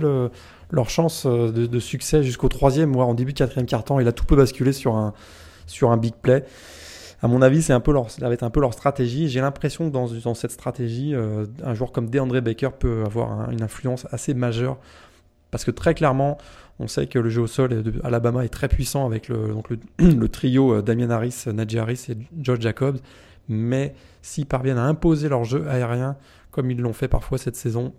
leur chance euh, de, succès jusqu'au troisième, voire en début de quatrième quart-temps. Et là, tout peut basculer sur un big play à mon avis, c'est un peu leur, ça va être un peu leur stratégie. J'ai l'impression que dans, cette stratégie, euh, un joueur comme DeAndre Baker peut avoir une influence assez majeure. Parce que très clairement, on sait que le jeu au sol de Alabama est très puissant avec le, <clears throat> trio euh, Damien Harris, Najee Harris et George Jacobs. Mais s'ils parviennent à imposer leur jeu aérien, comme ils l'ont fait parfois cette saison,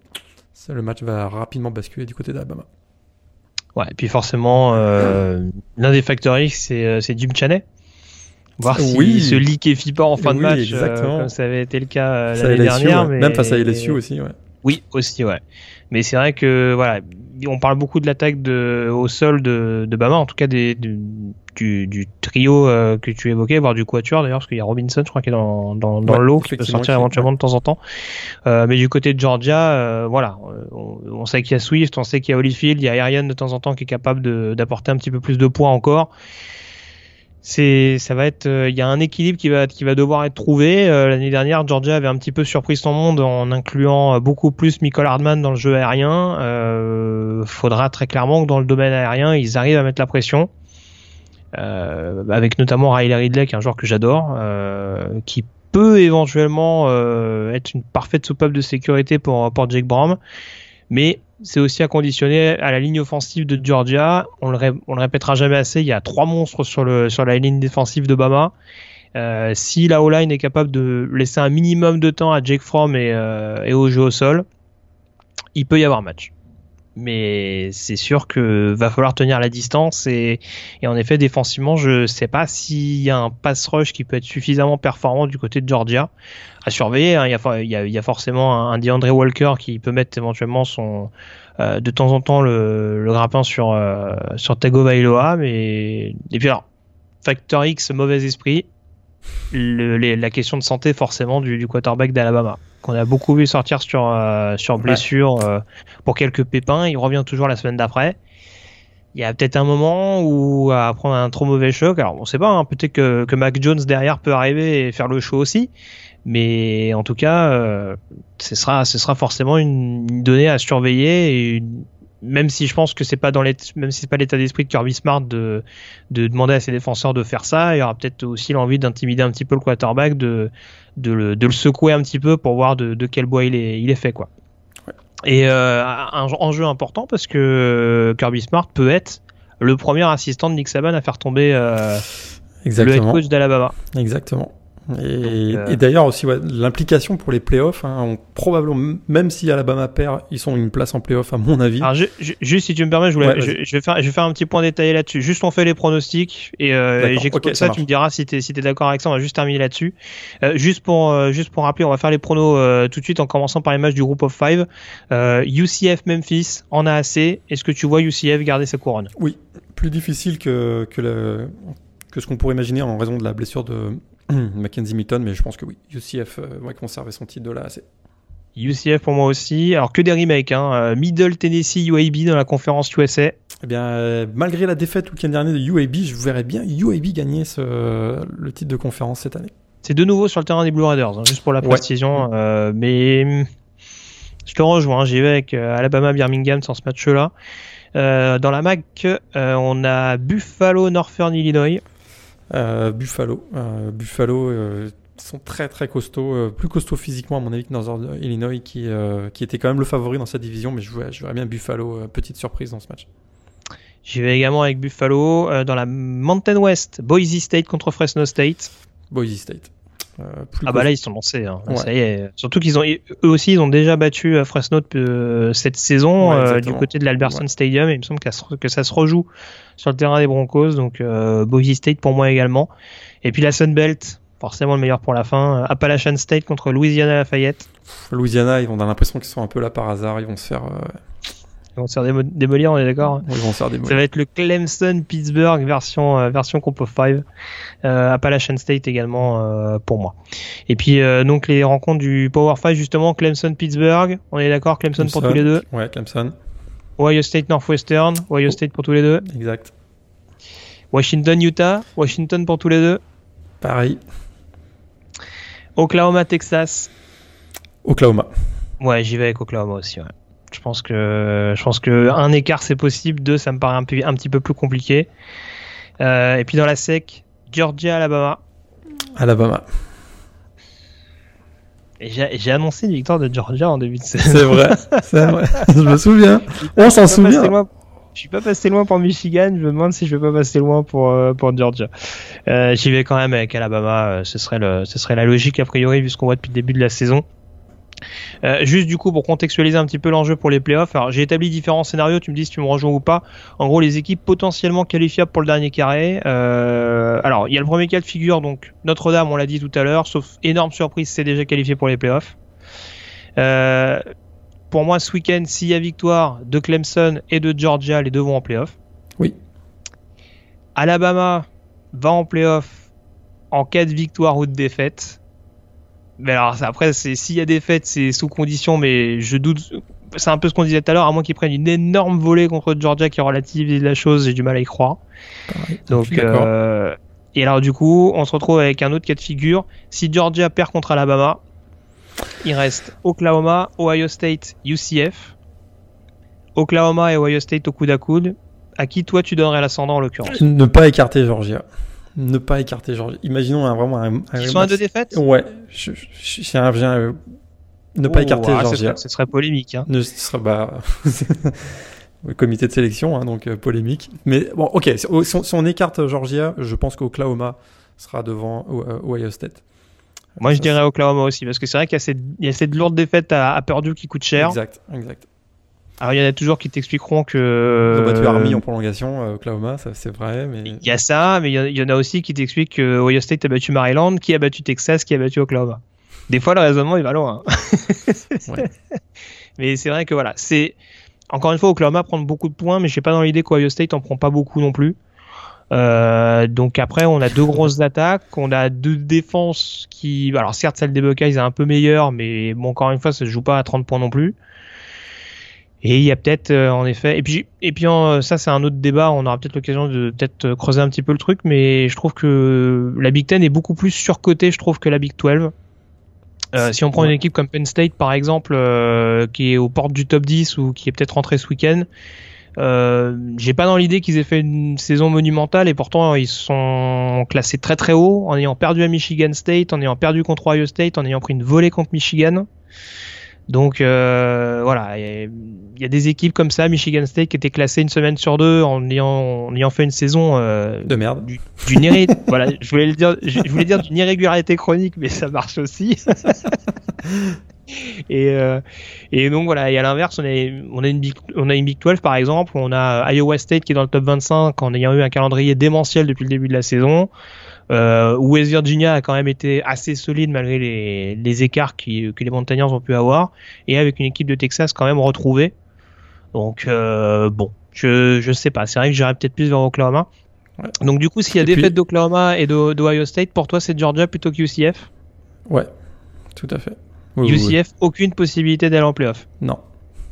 le match va rapidement basculer du côté d'Alabama. Ouais, et puis forcément, euh, l'un des facteurs X, c'est Jim Chaney. Voir si oui. se liquéfie pas en fin de match, euh, comme ça avait été le cas euh, l'année dernière. Mais... Même face à LSU aussi, ouais. Oui, aussi, ouais. Mais c'est vrai que voilà, on parle beaucoup de l'attaque de, au sol de, de Bama, en tout cas des, du, du, trio euh, que tu évoquais, voire du quatuor d'ailleurs, parce qu'il y a Robinson, je crois, qui est dans, dans, dans l'eau, qui peut sortir éventuellement de temps en temps. Euh, mais du côté de Georgia, euh, voilà, on, on, sait qu'il y a Swift, on sait qu'il y a Holyfield, il y a Ariane de temps en temps qui est capable d'apporter un petit peu plus de poids encore c'est ça va être il y a un équilibre qui va qui va devoir être trouvé. L'année dernière Georgia avait un petit peu surpris son monde en incluant beaucoup plus Michael Hardman dans le jeu aérien. Euh, faudra très clairement que dans le domaine aérien ils arrivent à mettre la pression. Euh, avec notamment Riley Ridley qui est un joueur que j'adore euh, qui peut éventuellement être une parfaite soupape de sécurité pour pour Jake Brom. Mais c'est aussi à conditionner à la ligne offensive de Georgia. On le, répétera jamais assez. Il y a trois monstres sur, la ligne défensive de Bama. Euh, si la O-line est capable de laisser un minimum de temps à Jake Fromm et, euh, et au jeu au sol, il peut y avoir match mais c'est sûr que va falloir tenir la distance et, et en effet défensivement je sais pas s'il y a un pass rush qui peut être suffisamment performant du côté de Georgia à surveiller hein. il, y a, y a, y forcément un, DeAndre Walker qui peut mettre éventuellement son euh, de temps en temps le, le grappin sur euh, sur Tagovailoa mais et puis alors facteur X mauvais esprit le, la question de santé forcément du, du quarterback d'Alabama qu'on a beaucoup vu sortir sur, euh, sur blessure euh, pour quelques pépins. Il revient toujours la semaine d'après. Il y a peut-être un moment où à prendre un trop mauvais choc. Alors on sait pas, hein, peut-être que, que Mac Jones derrière peut arriver et faire le show aussi. Mais en tout cas, euh, ce sera ce sera forcément une, donnée à surveiller et même si je pense que c'est pas dans même si c'est pas l'état d'esprit de Kirby Smart de de demander à ses défenseurs de faire ça, il y aura peut-être aussi l'envie d'intimider un petit peu le quarterback de de le, de le secouer un petit peu pour voir de, de quel bois il est, il est fait quoi. Et euh, un enjeu important parce que Kirby Smart peut être le premier assistant de Nick Saban à faire tomber euh, le head coach d'Alabama. Exactement. Et, euh, et d'ailleurs aussi l'implication pour les playoffs, hein, probablement même si Alabama perd, ils sont une place en playoff à mon avis. Alors juste si tu me permets, je, voulais, je, vais faire, je vais faire un petit point détaillé là-dessus. Juste on fait les pronostics et, euh, j'explique ça, tu me diras si si es, d'accord avec ça. On va juste terminer là-dessus. Euh, juste pour euh, juste pour rappeler, on va faire les pronos tout de suite en commençant par les matchs du groupe of five. UCF Memphis en a assez. Est-ce que tu vois UCF garder sa couronne? Oui, plus difficile que que ce qu'on pourrait imaginer en raison de la blessure de <clears throat> Mackenzie Milton, mais je pense que oui, UCF euh, va conserver son titre de là. UCF pour moi aussi. Alors que des remakes, hein. Euh, Middle Tennessee UAB dans la conférence USA. Eh bien, malgré la défaite week-end dernier de UAB, je verrais bien UAB gagner ce, le titre de conférence cette année. C'est de nouveau sur le terrain des Blue Raiders, hein, juste pour la précision. mais je te rejoins, j'y vais avec Alabama Birmingham sur ce match-là. dans la MAC, on a Buffalo Northern Illinois. Buffalo, Buffalo sont très très costauds, euh, plus costauds physiquement à mon avis que Northern Illinois qui, euh, qui était quand même le favori dans cette division, mais je verrais, je bien Buffalo, euh, petite surprise dans ce match. J'y vais également avec Buffalo dans la Mountain West, Boise State contre Fresno State. Boise State. Ah bah là ils sont lancés, hein. ça y est. Surtout qu'ils ont eux aussi ils ont déjà battu Fresno cette saison du côté de l'Albertson Stadium et il me semble que ça se rejoue sur le terrain des Broncos donc Boise State pour moi également. Et puis la Sun Belt, forcément le meilleur pour la fin. Appalachian State contre Louisiana Lafayette. Louisiana, ils ont l'impression qu'ils sont un peu là par hasard. Ils vont se faire. Euh, ils vont se faire démolir, on est d'accord Ils vont se faire démolir. Ça va être le Clemson Pittsburgh version euh, version Comp of 5. Euh, Appalachian State également pour moi. Et puis donc les rencontres du Power 5 justement Clemson Pittsburgh. On est d'accord Clemson, pour tous les deux? Ouais, Clemson. Ohio State Northwestern. Ohio oh. State pour tous les deux. Exact. Washington Utah. Washington pour tous les deux. Pareil. Oklahoma, Texas. Oklahoma. Ouais, j'y vais avec Oklahoma aussi. Je pense que je pense que un écart c'est possible, deux ça me paraît un, peu, un petit peu plus compliqué. Euh, et puis dans la sec, Georgia, Alabama. Alabama. J'ai annoncé une victoire de Georgia en début de saison. C'est vrai, c'est vrai. je me souviens. On s'en souvient. Je suis pas passé loin pour Michigan. Je me demande si je vais pas passer loin pour euh, pour Georgia. Euh, J'y vais quand même avec Alabama. Ce serait le, ce serait la logique a priori vu ce qu'on voit depuis le début de la saison. Euh, juste du coup pour contextualiser un petit peu l'enjeu pour les playoffs, alors j'ai établi différents scénarios, tu me dis si tu me rejoins ou pas. En gros les équipes potentiellement qualifiables pour le dernier carré. Euh, alors il y a le premier cas de figure, donc Notre-Dame on l'a dit tout à l'heure, sauf énorme surprise c'est déjà qualifié pour les playoffs. Euh, pour moi, ce week-end, s'il y a victoire de Clemson et de Georgia, les deux vont en playoff. Oui. Alabama va en playoff en cas de victoire ou de défaite. Mais alors, après, s'il y a défaite, c'est sous condition, mais je doute. C'est un peu ce qu'on disait tout à l'heure, à moins qu'ils prennent une énorme volée contre Georgia qui relativise la chose, j'ai du mal à y croire. Donc, euh, et alors du coup, on se retrouve avec un autre cas de figure. Si Georgia perd contre Alabama, il reste Oklahoma, Ohio State, UCF. Oklahoma et Ohio State au coude à coude. À qui toi tu donnerais l'ascendant en l'occurrence? Ne pas écarter Georgia. Ne pas écarter Georgia. Imaginons un, vraiment un. Ils sont à deux défaites Ouais. Je, je, euh, ne pas oh, écarter ah, Georgia. Ce serait polémique. Hein. Ne, ce serait bah. <laughs> comité de sélection, hein, donc euh, polémique. Mais bon, ok, si, si, on, écarte Georgia, je pense qu'Oklahoma sera devant euh, Ohio State. Moi, je dirais Oklahoma aussi, parce que c'est vrai qu'il y, a cette lourde défaite à, à Purdue qui coûte cher. Exact, exact. Alors, il y en a toujours qui t'expliqueront que. Ils ont battu Army en prolongation, euh, Oklahoma, ça c'est vrai. Mais... Il y a ça, mais il y, en a aussi qui t'expliquent que Ohio State a battu Maryland, qui a battu Texas, qui a battu Oklahoma. Des fois, le raisonnement, il va loin. ouais. <laughs> Mais c'est vrai que voilà, c'est. Encore une fois, Oklahoma prend beaucoup de points, mais je n'ai pas dans l'idée qu'Ohio State en prend pas beaucoup non plus. Euh, donc après, on a deux grosses <laughs> attaques, on a deux défenses qui, alors certes celle des Buckeyes est un peu meilleure, mais bon encore une fois, ça se joue pas à 30 points non plus. Et il y a peut-être euh, en effet, et puis et puis ça c'est un autre débat, on aura peut-être l'occasion de peut-être creuser un petit peu le truc, mais je trouve que la Big Ten est beaucoup plus surcotée, je trouve que la Big 12. Euh, si on prend une équipe comme Penn State par exemple, euh, qui est aux portes du top 10 ou qui est peut-être rentrée ce week-end, euh, j'ai pas dans l'idée qu'ils aient fait une saison monumentale et pourtant ils sont classés très très haut en ayant perdu à Michigan State, en ayant perdu contre Ohio State, en ayant pris une volée contre Michigan. Donc euh, voilà, il y, a des équipes comme ça, Michigan State qui était classé une semaine sur deux en ayant, en ayant fait une saison euh, de merde. Du, <laughs> voilà, je voulais le dire, je voulais dire d'une irrégularité chronique, mais ça marche aussi. <laughs> Et, euh, et donc voilà, et à l'inverse, on, on, a une Big, on a une Big 12 par exemple, on a Iowa State qui est dans le top 25 en ayant eu un calendrier démentiel depuis le début de la saison. Euh, West Virginia a quand même été assez solide malgré les, les écarts qui, que les Montagnards ont pu avoir, et avec une équipe de Texas quand même retrouvée. Donc euh, bon, je, je sais pas, c'est vrai que j'irais peut-être plus vers Oklahoma. Donc du coup, s'il y a des défaite d'Oklahoma et d'Ohio State, pour toi c'est Georgia plutôt qu'UCF Ouais, tout à fait. UCF, aucune possibilité d'aller en playoff? Non.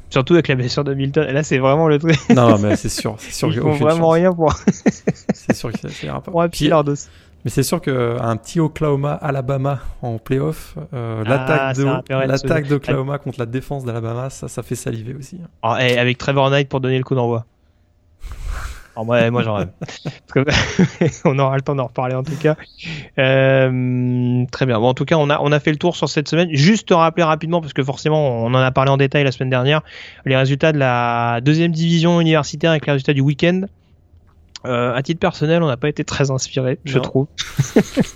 Surtout avec la blessure de Milton. Là, c'est vraiment le truc. Non, mais c'est sûr. C'est sûr <laughs> Ils font vraiment rien pour. c'est sûr que ça ira pas. Pour appuyer leur dos. Mais c'est sûr qu'un petit Oklahoma Alabama en playoff, euh, l'attaque de l'attaque d'Oklahoma contre la défense d'Alabama, ça, ça fait saliver aussi. Oh, et avec Trevor Knight pour donner le coup d'envoi. Moi, moi j'en rêve. <laughs> <laughs> on aura le temps d'en reparler en tout cas. Euh, très bien. Bon, en tout cas, on a, on a fait le tour sur cette semaine. Juste te rappeler rapidement, parce que forcément, on en a parlé en détail la semaine dernière, les résultats de la deuxième division universitaire avec les résultats du week-end. Euh, à titre personnel, on n'a pas été très inspiré, je trouve.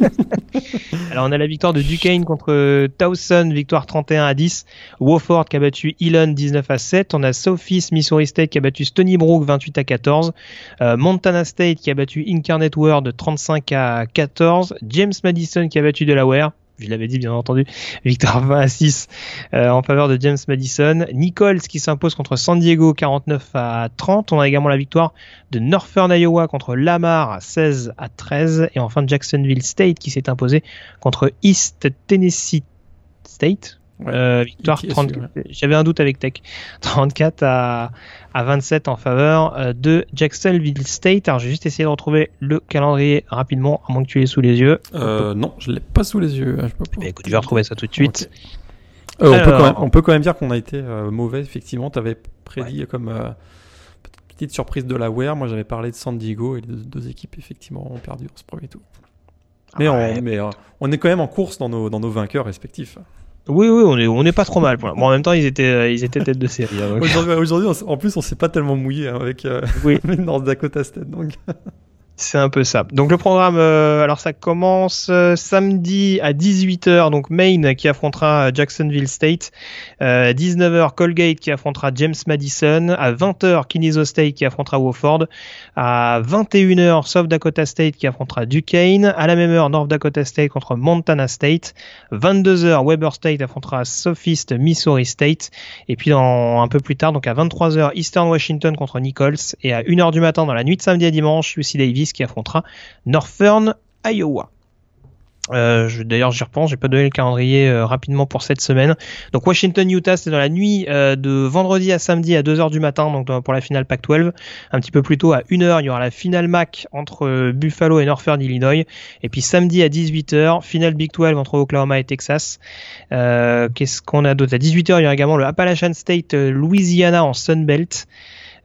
<laughs> Alors on a la victoire de Duquesne contre Towson, victoire 31 à 10. Wofford qui a battu Elon 19 à 7. On a Sophie Missouri State qui a battu Stony Brook 28 à 14. Euh, Montana State qui a battu Incarnate World 35 à 14. James Madison qui a battu Delaware je l'avais dit bien entendu, victoire 20 à 6 euh, en faveur de James Madison. Nichols qui s'impose contre San Diego 49 à 30. On a également la victoire de Northern Iowa contre Lamar 16 à 13. Et enfin Jacksonville State qui s'est imposé contre East Tennessee State. Euh, victoire 30. J'avais un doute avec Tech. <laughs> 34 à, à 27 en faveur euh, de Jacksonville State. Alors j'ai juste essayé de retrouver le calendrier rapidement, à moins que tu l'aies sous les yeux. Euh, non, je l'ai pas sous les yeux. Je, peux écoute, je vais retrouver ça tout de suite. on, peut quand même, on, peut quand même, dire qu'on a été mauvais, effectivement. Tu avais prédit comme petite surprise de la Wear. Moi j'avais parlé de San Diego et les deux, équipes, effectivement, ont perdu dans ce premier tour. Mais, on, mais on est quand même en course dans nos, dans nos vainqueurs respectifs. Oui, oui, on est, on est pas trop mal. Bon, en même temps, ils étaient, euh, ils étaient tête de série. Hein, aujourd'hui, en plus, on s'est pas tellement mouillé hein, avec euh, oui. <laughs> North Dakota State. Donc. C'est un peu ça. Donc le programme, euh, alors ça commence euh, samedi à 18h, donc Maine qui affrontera Jacksonville State, euh, 19h Colgate qui affrontera James Madison, à 20h Kinniso State qui affrontera Wofford, à 21h South Dakota State qui affrontera Duquesne, à la même heure North Dakota State contre Montana State, 22h Weber State affrontera Sophist Missouri State, et puis un peu plus tard, donc à 23h Eastern Washington contre Nichols, et à 1h du matin dans la nuit de samedi à dimanche, UC Davis qui affrontera Northern Iowa. Euh, D'ailleurs, j'y repense, j'ai pas donné le calendrier euh, rapidement pour cette semaine. Donc Washington, Utah, c'est dans la nuit euh, de vendredi à samedi à 2h du matin, donc pour la finale Pac-12. Un petit peu plus tôt, à 1h, il y aura la finale MAC entre Buffalo et Northern Illinois. Et puis samedi à 18h, finale Big 12 entre Oklahoma et Texas. Qu'est-ce qu'on a d'autre? À 18h, il y aura également le Appalachian State Louisiana en Sun Belt.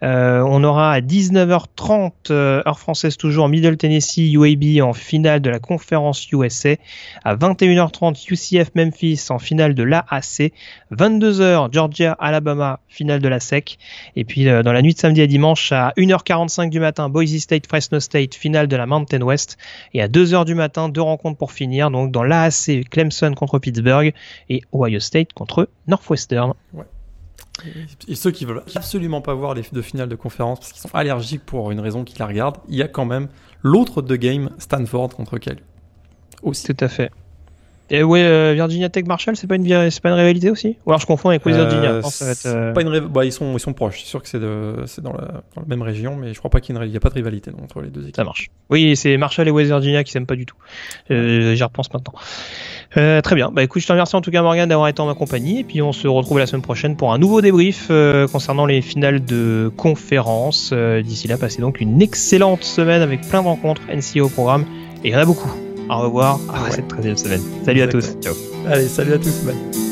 Euh, on aura à 19h30, euh, heure française toujours, Middle Tennessee UAB en finale de la conférence USA. À 21h30, UCF Memphis en finale de l'AAC. 22h, Georgia Alabama, finale de la SEC. Et puis euh, dans la nuit de samedi à dimanche, à 1h45 du matin, Boise State Fresno State, finale de la Mountain West. Et à 2h du matin, deux rencontres pour finir. Donc dans l'AAC, Clemson contre Pittsburgh et Ohio State contre Northwestern. Ouais. Et ceux qui veulent absolument pas voir les deux finales de conférence parce qu'ils sont allergiques pour une raison qu'ils la regardent, il y a quand même l'autre de game, Stanford contre Cal. Aussi. Tout à fait. Et ouais, euh, Virginia Tech Marshall, c'est pas une c'est pas une rivalité aussi? Ou alors je confonds avec West Virginia. Euh, euh, pas une bah, ils sont ils sont proches. C'est sûr que c'est c'est dans, la... dans, la même région, mais je crois pas qu'il y, a pas de rivalité entre les deux équipes. Ça marche. Oui, c'est Marshall et West Virginia qui s'aiment pas du tout. J'y repense maintenant. très bien. Bah écoute, je te remercie en tout cas Morgan d'avoir été en ma compagnie et puis on se retrouve la semaine prochaine pour un nouveau débrief concernant les finales de conférence. D'ici là, passez donc une excellente semaine avec plein de rencontres NCO au programme et il y en a beaucoup. Au revoir à cette 13 semaine. Salut à tous. Ciao. Allez, salut à tous. Bye.